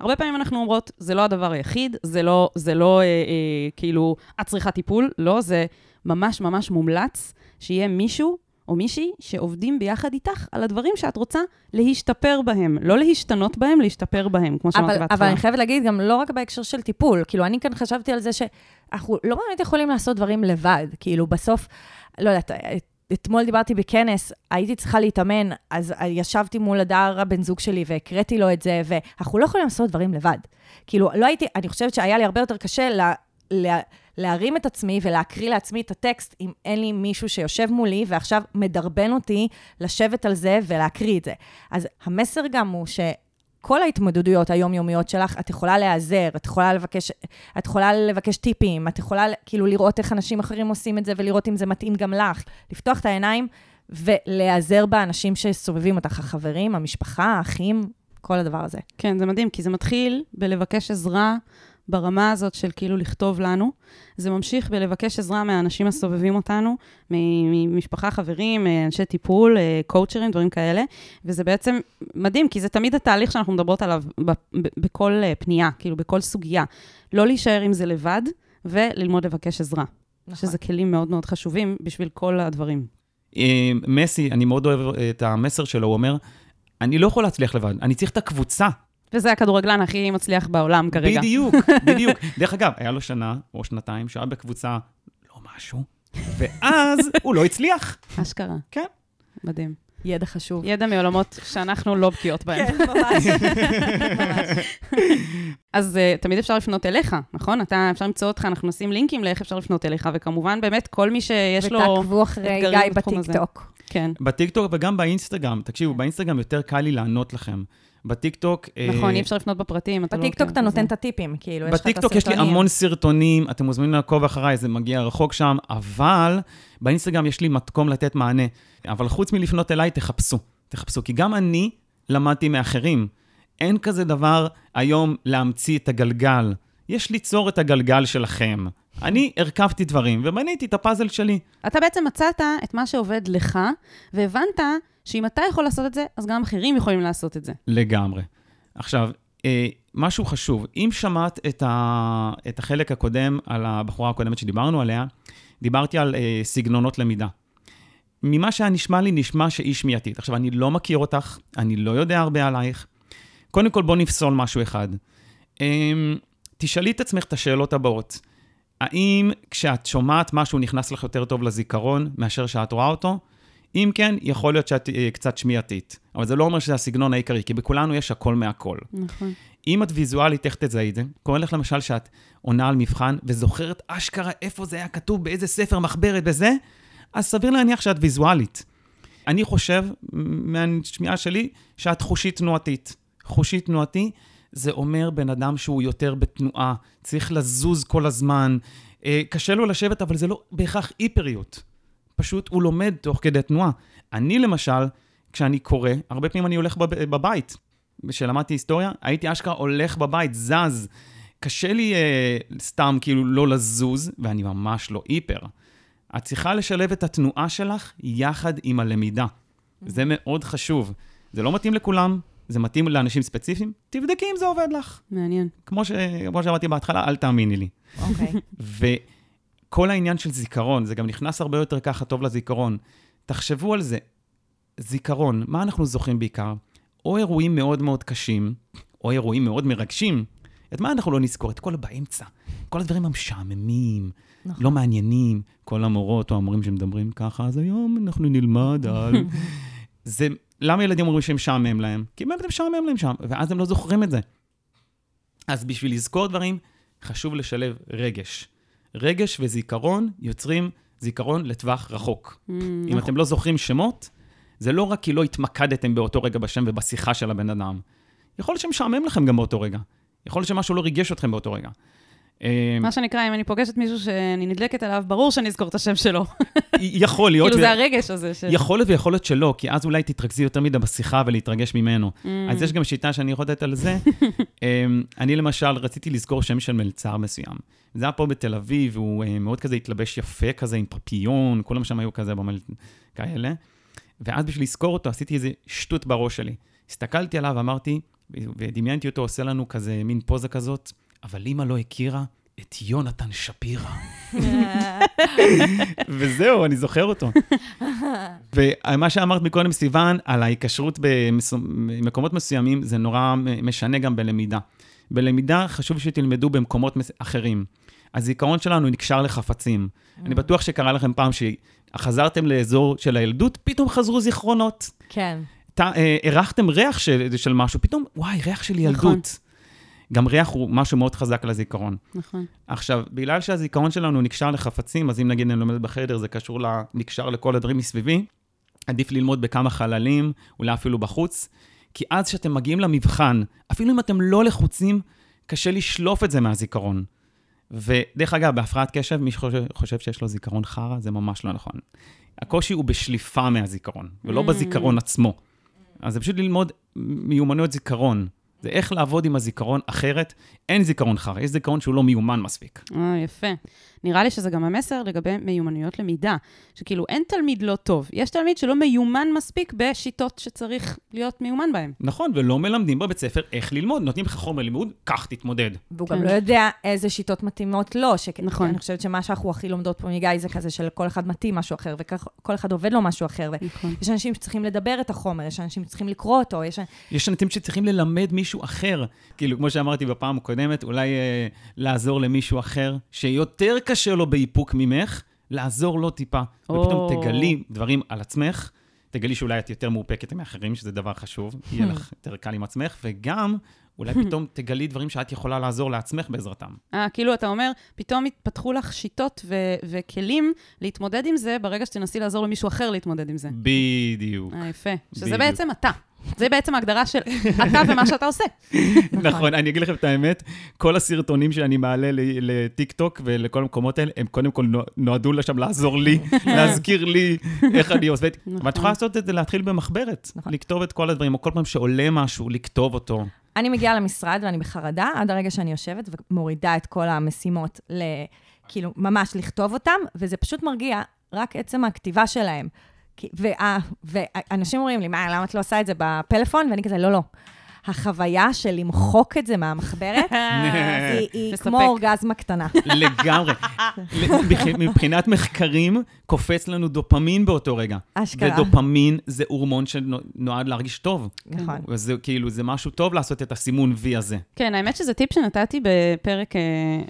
הרבה פעמים אנחנו אומרות, זה לא הדבר היחיד, זה לא, זה לא אה, אה, כאילו, את צריכה טיפול, לא, זה ממש ממש מומלץ שיהיה מישהו או מישהי שעובדים ביחד איתך על הדברים שאת רוצה להשתפר בהם. לא להשתנות בהם, להשתפר בהם, כמו שאמרתי אבל, בהתחלה. אבל אני חייבת להגיד, גם לא רק בהקשר של טיפול, כאילו, אני כאן חשבתי על זה שאנחנו לא באמת יכולים לעשות דברים לבד. כאילו, בסוף, לא יודעת, אתמול דיברתי בכנס, הייתי צריכה להתאמן, אז ישבתי מול הדר הבן זוג שלי והקראתי לו את זה, ואנחנו לא יכולים לעשות דברים לבד. כאילו, לא הייתי, אני חושבת שהיה לי הרבה יותר קשה לה, לה, להרים את עצמי ולהקריא לעצמי את הטקסט, אם אין לי מישהו שיושב מולי ועכשיו מדרבן אותי לשבת על זה ולהקריא את זה. אז המסר גם הוא ש... כל ההתמודדויות היומיומיות שלך, את יכולה להיעזר, את יכולה לבקש, את יכולה לבקש טיפים, את יכולה כאילו לראות איך אנשים אחרים עושים את זה ולראות אם זה מתאים גם לך. לפתוח את העיניים ולהיעזר באנשים שסובבים אותך, החברים, המשפחה, האחים, כל הדבר הזה. כן, זה מדהים, כי זה מתחיל בלבקש עזרה ברמה הזאת של כאילו לכתוב לנו. זה ממשיך בלבקש עזרה מהאנשים הסובבים אותנו, ממשפחה, חברים, אנשי טיפול, קואוצ'רים, דברים כאלה. וזה בעצם מדהים, כי זה תמיד התהליך שאנחנו מדברות עליו בכל פנייה, כאילו בכל סוגיה. לא להישאר עם זה לבד, וללמוד לבקש עזרה. נכון. שזה כלים מאוד מאוד חשובים בשביל כל הדברים. אה, מסי, אני מאוד אוהב את המסר שלו, הוא אומר, אני לא יכול להצליח לבד, אני צריך את הקבוצה. וזה הכדורגלן הכי מצליח בעולם כרגע. בדיוק, בדיוק. דרך אגב, היה לו שנה או שנתיים שהיה בקבוצה לא משהו, ואז הוא לא הצליח. אשכרה. כן. מדהים. ידע חשוב. ידע מעולמות שאנחנו לא בקיאות בהם. כן, ממש. אז uh, תמיד אפשר לפנות אליך, נכון? אתה, אפשר למצוא אותך, אנחנו נשים לינקים לאיך אפשר לפנות אליך, וכמובן, באמת, כל מי שיש לו... ותעקבו אחרי גיא. בטיקטוק. כן. בטיקטוק וגם באינסטגרם. תקשיבו, באינסטגרם יותר קל לי לענות לכם. בטיקטוק... אה, נכון, אי אפשר לפנות בפרטים, אתה לא... בטיקטוק כן, אתה נותן את הטיפים, כאילו, יש לך את הסרטונים. בטיקטוק יש לי המון סרטונים, אתם מוזמנים לעקוב אחריי, זה מגיע רחוק שם, אבל באינסטגרם יש לי מקום לתת מענה. אבל חוץ מלפנות אליי, תחפשו. תחפשו, כי גם אני למדתי מאחרים. אין כזה דבר היום להמציא את הגלגל. יש ליצור את הגלגל שלכם. אני הרכבתי דברים ובניתי את הפאזל שלי. אתה בעצם מצאת את מה שעובד לך, והבנת שאם אתה יכול לעשות את זה, אז גם אחרים יכולים לעשות את זה. לגמרי. עכשיו, אה, משהו חשוב, אם שמעת את, ה, את החלק הקודם על הבחורה הקודמת שדיברנו עליה, דיברתי על אה, סגנונות למידה. ממה שהיה נשמע לי, נשמע שהיא שמיעתית. עכשיו, אני לא מכיר אותך, אני לא יודע הרבה עלייך. קודם כל, בוא נפסול משהו אחד. אה, תשאלי את עצמך את השאלות הבאות. האם כשאת שומעת משהו נכנס לך יותר טוב לזיכרון מאשר שאת רואה אותו? אם כן, יכול להיות שאת אה, קצת שמיעתית. אבל זה לא אומר שזה הסגנון העיקרי, כי בכולנו יש הכל מהכל. נכון. אם את ויזואלית, איך תזהי את זה? קורה לך למשל שאת עונה על מבחן וזוכרת אשכרה איפה זה היה כתוב, באיזה ספר, מחברת, בזה, אז סביר להניח שאת ויזואלית. אני חושב, מהשמיעה שלי, שאת חושית תנועתית. חושית תנועתי זה אומר בן אדם שהוא יותר בתנועה, צריך לזוז כל הזמן. אה, קשה לו לשבת, אבל זה לא בהכרח היפריות. פשוט הוא לומד תוך כדי תנועה. אני למשל, כשאני קורא, הרבה פעמים אני הולך בב- בבית. כשלמדתי היסטוריה, הייתי אשכרה הולך בבית, זז. קשה לי אה, סתם כאילו לא לזוז, ואני ממש לא היפר. את צריכה לשלב את התנועה שלך יחד עם הלמידה. זה מאוד חשוב. זה לא מתאים לכולם, זה מתאים לאנשים ספציפיים, תבדקי אם זה עובד לך. מעניין. כמו, ש... כמו שאמרתי בהתחלה, אל תאמיני לי. אוקיי. וכל העניין של זיכרון, זה גם נכנס הרבה יותר ככה טוב לזיכרון. תחשבו על זה, זיכרון, מה אנחנו זוכרים בעיקר? או אירועים מאוד מאוד קשים, או אירועים מאוד מרגשים. את מה אנחנו לא נזכור? את כל הבאמצע. כל הדברים המשעממים, נכון. לא מעניינים. כל המורות או המורים שמדברים ככה, אז היום אנחנו נלמד על... זה, למה ילדים אומרים שהם משעמם להם? כי באמת משעמם להם שם, ואז הם לא זוכרים את זה. אז בשביל לזכור דברים, חשוב לשלב רגש. רגש וזיכרון יוצרים זיכרון לטווח רחוק. Mm, אם אתם לא זוכרים שמות, זה לא רק כי לא התמקדתם באותו רגע בשם ובשיחה של הבן אדם. יכול להיות שמשעמם לכם גם באותו רגע. יכול להיות שמשהו לא ריגש אתכם באותו רגע. אה, מה שנקרא, אם אני פוגשת מישהו שאני נדלקת עליו, ברור שאני אזכור את השם שלו. יכול להיות, כאילו, זה הרגש הזה. ש- יכול להיות ויכול להיות שלא, כי אז אולי תתרכזי יותר מדי בשיחה ולהתרגש ממנו. Mm. אז יש גם שיטה שאני יכול לתת על זה. אמ, אני למשל רציתי לזכור שם של מלצר מסוים. זה היה פה בתל אביב, והוא אה, מאוד כזה התלבש יפה כזה עם פפיון, כולם שם היו כזה במל... כאלה. ואז בשביל לזכור אותו עשיתי איזה שטות בראש שלי. הסתכלתי עליו ואמרתי, ודמיינתי אותו עושה לנו כזה מין פוזה כזאת, אבל אמא לא הכירה את יונתן שפירא. וזהו, אני זוכר אותו. ומה שאמרת מקודם, סיוון, על ההיקשרות במקומות מסוימים, זה נורא משנה גם בלמידה. בלמידה חשוב שתלמדו במקומות אחרים. הזיכרון שלנו נקשר לחפצים. אני בטוח שקרה לכם פעם שחזרתם לאזור של הילדות, פתאום חזרו זיכרונות. כן. אה, הרחתם ריח של, של משהו, פתאום, וואי, ריח של ילדות. גם ריח הוא משהו מאוד חזק לזיכרון. נכון. עכשיו, בגלל שהזיכרון שלנו נקשר לחפצים, אז אם נגיד אני לומד בחדר, זה קשור, ל... נקשר לכל הדברים מסביבי, עדיף ללמוד בכמה חללים, אולי אפילו בחוץ, כי אז כשאתם מגיעים למבחן, אפילו אם אתם לא לחוצים, קשה לשלוף את זה מהזיכרון. ודרך אגב, בהפרעת קשב, מי שחושב חושב שיש לו זיכרון חרא, זה ממש לא נכון. הקושי הוא בשליפה מהזיכרון, ולא Mm. בזיכרון עצמו. אז זה פשוט ללמוד מיומנויות זיכרון. זה איך לעבוד עם הזיכרון אחרת. אין זיכרון חרא, יש זיכרון שהוא לא מיומן מספיק. אה, יפה. נראה לי שזה גם המסר לגבי מיומנויות למידה, שכאילו אין תלמיד לא טוב, יש תלמיד שלא מיומן מספיק בשיטות שצריך להיות מיומן בהן. נכון, ולא מלמדים בבית ספר איך ללמוד. נותנים לך חומר לימוד, קח, תתמודד. והוא כן. גם לא יודע איזה שיטות מתאימות לו. שכ... נכון. אני חושבת שמה שאנחנו הכי לומדות פה מגיא זה כזה שלכל אחד מתאים משהו אחר, וכל אחד עובד לו משהו אחר. נכון. ויש אנשים שצריכים לדבר את החומר, יש אנשים שצריכים לקרוא אותו, יש... יש אנשים שצריכים ללמד מישהו אחר. כאילו, כמו שאמרתי בפעם הקודמת, אולי אה, לעזור למישהו אחר, שיותר קשה לו באיפוק ממך, לעזור לו טיפה. או. ופתאום תגלי דברים על עצמך, תגלי שאולי את יותר מאופקת מאחרים, שזה דבר חשוב, יהיה לך יותר קל עם עצמך, וגם אולי פתאום תגלי דברים שאת יכולה לעזור לעצמך בעזרתם. אה, כאילו אתה אומר, פתאום התפתחו לך שיטות ו- וכלים להתמודד עם זה, ברגע שתנסי לעזור למישהו אחר להתמודד עם זה. בדיוק. אה, יפה. שזה בדיוק. בעצם אתה. זה בעצם ההגדרה של אתה ומה שאתה עושה. נכון, אני אגיד לכם את האמת, כל הסרטונים שאני מעלה ל- לטיקטוק ולכל המקומות האלה, הם קודם כל נו- נועדו לשם לעזור לי, להזכיר לי איך אני עושה. נכון. ואת יכולה לעשות את זה, להתחיל במחברת, נכון. לכתוב את כל הדברים, או כל פעם שעולה משהו, לכתוב אותו. אני מגיעה למשרד ואני בחרדה עד הרגע שאני יושבת ומורידה את כל המשימות, ל... כאילו, ממש לכתוב אותם, וזה פשוט מרגיע רק עצם הכתיבה שלהם. וה- ואנשים אומרים לי, מה, למה את לא עושה את זה בפלאפון? ואני כזה, לא, לא. החוויה של למחוק את זה מהמחברת, היא. כמו אורגזמה קטנה. לגמרי. מבח- מבחינת מחקרים, קופץ לנו דופמין באותו רגע. אשכרה. ודופמין זה הורמון שנועד להרגיש טוב. נכון. וזה כאילו, זה משהו טוב לעשות את הסימון V הזה. כן, האמת שזה טיפ שנתתי בפרק אה,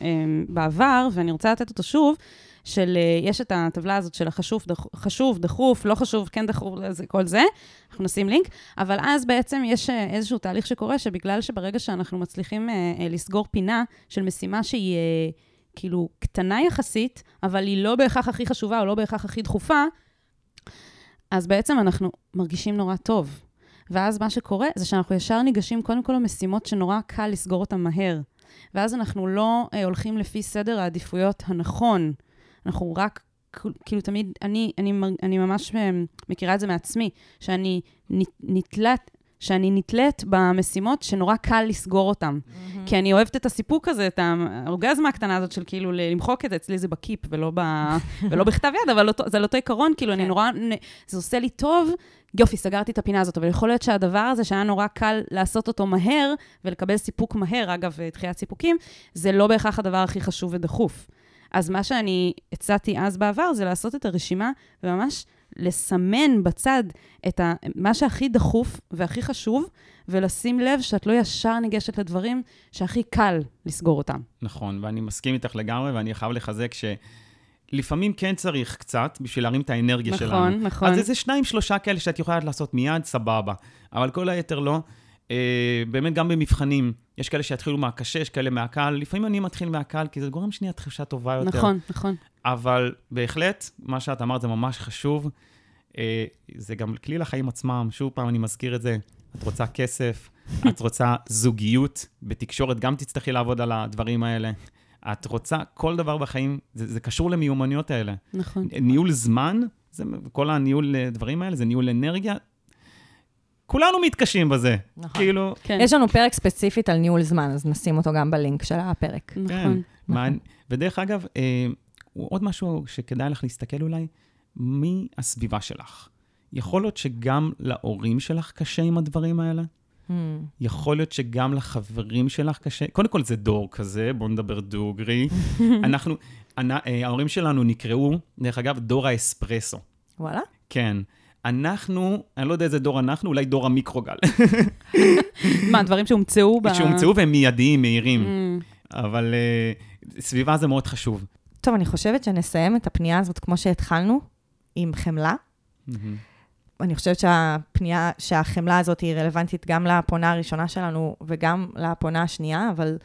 אה, בעבר, ואני רוצה לתת אותו שוב, של, אה, יש את הטבלה הזאת של החשוב, דח, חשוב, דחוף, לא חשוב, כן דחוף, זה, כל זה, אנחנו נשים לינק, אבל אז בעצם יש אה, איזשהו תהליך שקורה, שבגלל שברגע שאנחנו מצליחים אה, אה, לסגור פינה של משימה שהיא אה, כאילו קטנה יחסית, אבל היא לא בהכרח הכי חשובה או לא בהכרח הכי דחופה, אז בעצם אנחנו מרגישים נורא טוב. ואז מה שקורה זה שאנחנו ישר ניגשים קודם כל למשימות שנורא קל לסגור אותן מהר. ואז אנחנו לא אה, הולכים לפי סדר העדיפויות הנכון. אנחנו רק, כאילו תמיד, אני, אני, אני ממש אה, מכירה את זה מעצמי, שאני נתלת, שאני נתלית במשימות שנורא קל לסגור אותן. כי אני אוהבת את הסיפוק הזה, את האורגזמה הקטנה הזאת של כאילו למחוק את זה, אצלי זה בקיפ ולא, ב, ולא בכתב יד, אבל אותו, זה על אותו עיקרון, כאילו, אני כן. נורא, זה עושה לי טוב, יופי, סגרתי את הפינה הזאת, אבל יכול להיות שהדבר הזה שהיה נורא קל לעשות אותו מהר, ולקבל סיפוק מהר, אגב, דחיית סיפוקים, זה לא בהכרח הדבר הכי חשוב ודחוף. אז מה שאני הצעתי אז בעבר, זה לעשות את הרשימה, וממש לסמן בצד את ה, מה שהכי דחוף והכי חשוב, ולשים לב שאת לא ישר ניגשת לדברים שהכי קל לסגור אותם. נכון, ואני מסכים איתך לגמרי, ואני חייב לחזק שלפעמים כן צריך קצת בשביל להרים את האנרגיה נכון, שלנו. נכון. אז איזה שניים, שלושה כאלה שאת יכולה לעשות מיד, סבבה. אבל כל היתר לא. אה, באמת, גם במבחנים, יש כאלה שיתחילו מהקשה, יש כאלה מהקל. לפעמים אני מתחיל מהקל, כי זה גורם שנייה תחושה טובה יותר. נכון, נכון. אבל בהחלט, מה שאת אמרת זה ממש חשוב. אה, זה גם כלי לחיים עצמם. שוב פעם, אני מזכיר את זה. את רוצה כסף, את רוצה זוגיות, בתקשורת גם תצטרכי לעבוד על הדברים האלה. את רוצה, כל דבר בחיים, זה, זה קשור למיומנויות האלה. נכון. ניהול זמן, זה, כל הניהול אה, דברים האלה, זה ניהול אנרגיה. כולנו מתקשים בזה. נכון. כאילו, כן, יש לנו פרק ספציפית על ניהול זמן, אז נשים אותו גם בלינק של הפרק. כן. נכון. מה, ודרך אגב, אה, עוד משהו שכדאי לך להסתכל אולי, מי הסביבה שלך? יכול להיות שגם להורים שלך קשה עם הדברים האלה? Hmm. יכול להיות שגם לחברים שלך קשה? קודם כל, זה דור כזה, בואו נדבר דוגרי. אנחנו, אנ, אה, ההורים שלנו נקראו, דרך אגב, דור האספרסו. וואלה? כן. אנחנו, אני לא יודע איזה דור אנחנו, אולי דור המיקרוגל. מה, דברים שהומצאו ב... שהומצאו והם מיידיים, מהירים. Mm, אבל uh, סביבה זה מאוד חשוב. טוב, אני חושבת שנסיים את הפנייה הזאת כמו שהתחלנו, עם חמלה. מהמם. אני חושבת שהפנייה, שהחמלה הזאת היא רלוונטית גם לפונה הראשונה שלנו וגם לפונה השנייה, אבל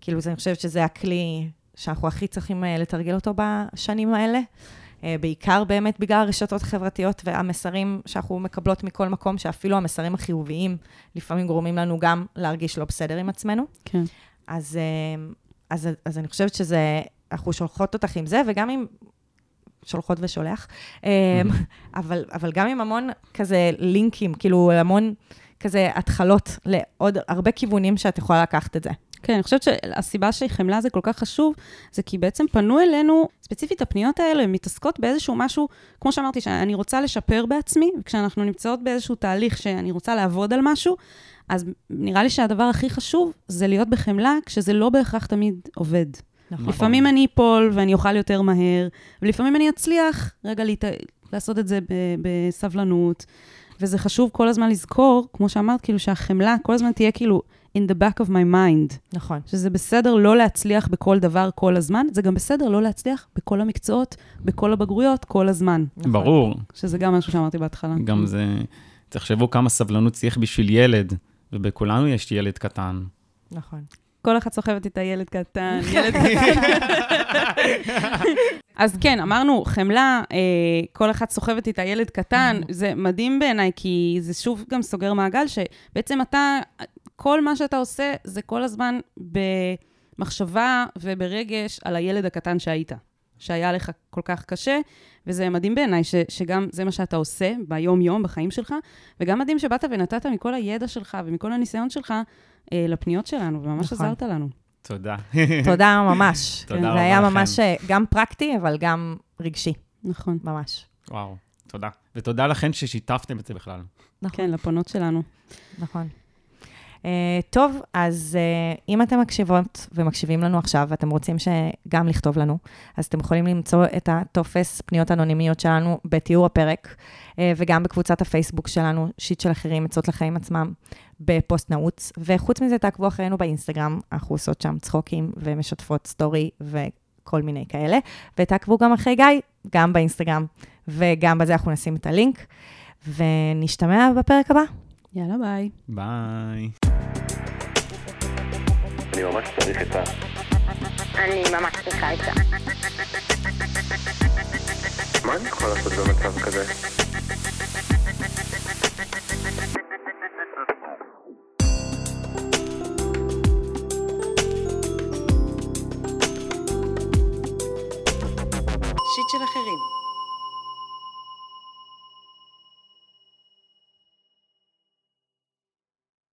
כאילו, זה- אני חושבת שזה הכלי שאנחנו הכי צריכים אה, לתרגל אותו בשנים האלה. אה, בעיקר באמת בגלל הרשתות החברתיות והמסרים שאנחנו מקבלות מכל מקום, שאפילו המסרים החיוביים לפעמים גורמים לנו גם להרגיש לא בסדר עם עצמנו. כן. אז, אה, אז, אז אני חושבת שזה, אנחנו שולחות אותך עם זה, וגם עם, שולחות ושולח, אה, אבל, אבל גם עם המון כזה לינקים, כאילו המון כזה התחלות לעוד הרבה כיוונים שאת יכולה לקחת את זה. כן, אני חושבת שהסיבה שחמלה זה כל כך חשוב, זה כי בעצם פנו אלינו, ספציפית הפניות האלה, מתעסקות באיזשהו משהו, כמו שאמרתי, שאני רוצה לשפר בעצמי, וכשאנחנו נמצאות באיזשהו תהליך שאני רוצה לעבוד על משהו, אז נראה לי שהדבר הכי חשוב זה להיות בחמלה, כשזה לא בהכרח תמיד עובד. נכון. לפעמים אני אפול ואני אוכל יותר מהר, ולפעמים אני אצליח רגע להת... לעשות את זה ב- בסבלנות. וזה חשוב כל הזמן לזכור, כמו שאמרת, כאילו שהחמלה כל הזמן תהיה כאילו in the back of my mind. נכון. שזה בסדר לא להצליח בכל דבר כל הזמן, זה גם בסדר לא להצליח בכל המקצועות, בכל הבגרויות, כל הזמן. נכון. ברור. שזה גם משהו שאמרתי בהתחלה. גם זה, תחשבו כמה סבלנות צריך בשביל ילד, ובכולנו יש ילד קטן. נכון. כל אחת סוחבת איתה ילד קטן, ילד קטן. אז כן, אמרנו, חמלה, אה, כל אחת סוחבת איתה ילד קטן, זה מדהים בעיניי, כי זה שוב גם סוגר מעגל, שבעצם אתה, כל מה שאתה עושה, זה כל הזמן במחשבה וברגש על הילד הקטן שהיית, שהיה לך כל כך קשה, וזה מדהים בעיניי ש, שגם זה מה שאתה עושה ביום-יום, בחיים שלך, וגם מדהים שבאת ונתת מכל הידע שלך ומכל הניסיון שלך אה, לפניות שלנו, וממש נכון. עזרת לנו. תודה. תודה ממש. תודה זה רבה היה לכם. ממש אה, גם פרקטי, אבל גם רגשי, נכון. ממש. וואו, תודה. ותודה לכן ששיתפתם את זה בכלל. נכון. כן, לפונות שלנו. נכון. Uh, טוב, אז uh, אם אתם מקשיבות ומקשיבים לנו עכשיו, ואתם רוצים שגם לכתוב לנו, אז אתם יכולים למצוא את הטופס פניות אנונימיות שלנו בתיאור הפרק, uh, וגם בקבוצת הפייסבוק שלנו, שיט של אחרים, עצות לחיים עצמם, בפוסט נעוץ. וחוץ מזה, תעקבו אחרינו באינסטגרם, אנחנו עושות שם צחוקים ומשתפות סטורי וכל מיני כאלה. ותעקבו גם אחרי גיא, גם באינסטגרם, וגם בזה אנחנו נשים את הלינק. ונשתמע בפרק הבא. יאללה, ביי. ביי. אני ממש צריך עצה. אני ממש צריכה עצה. מה אני יכול לעשות במצב כזה? שיט של אחרים.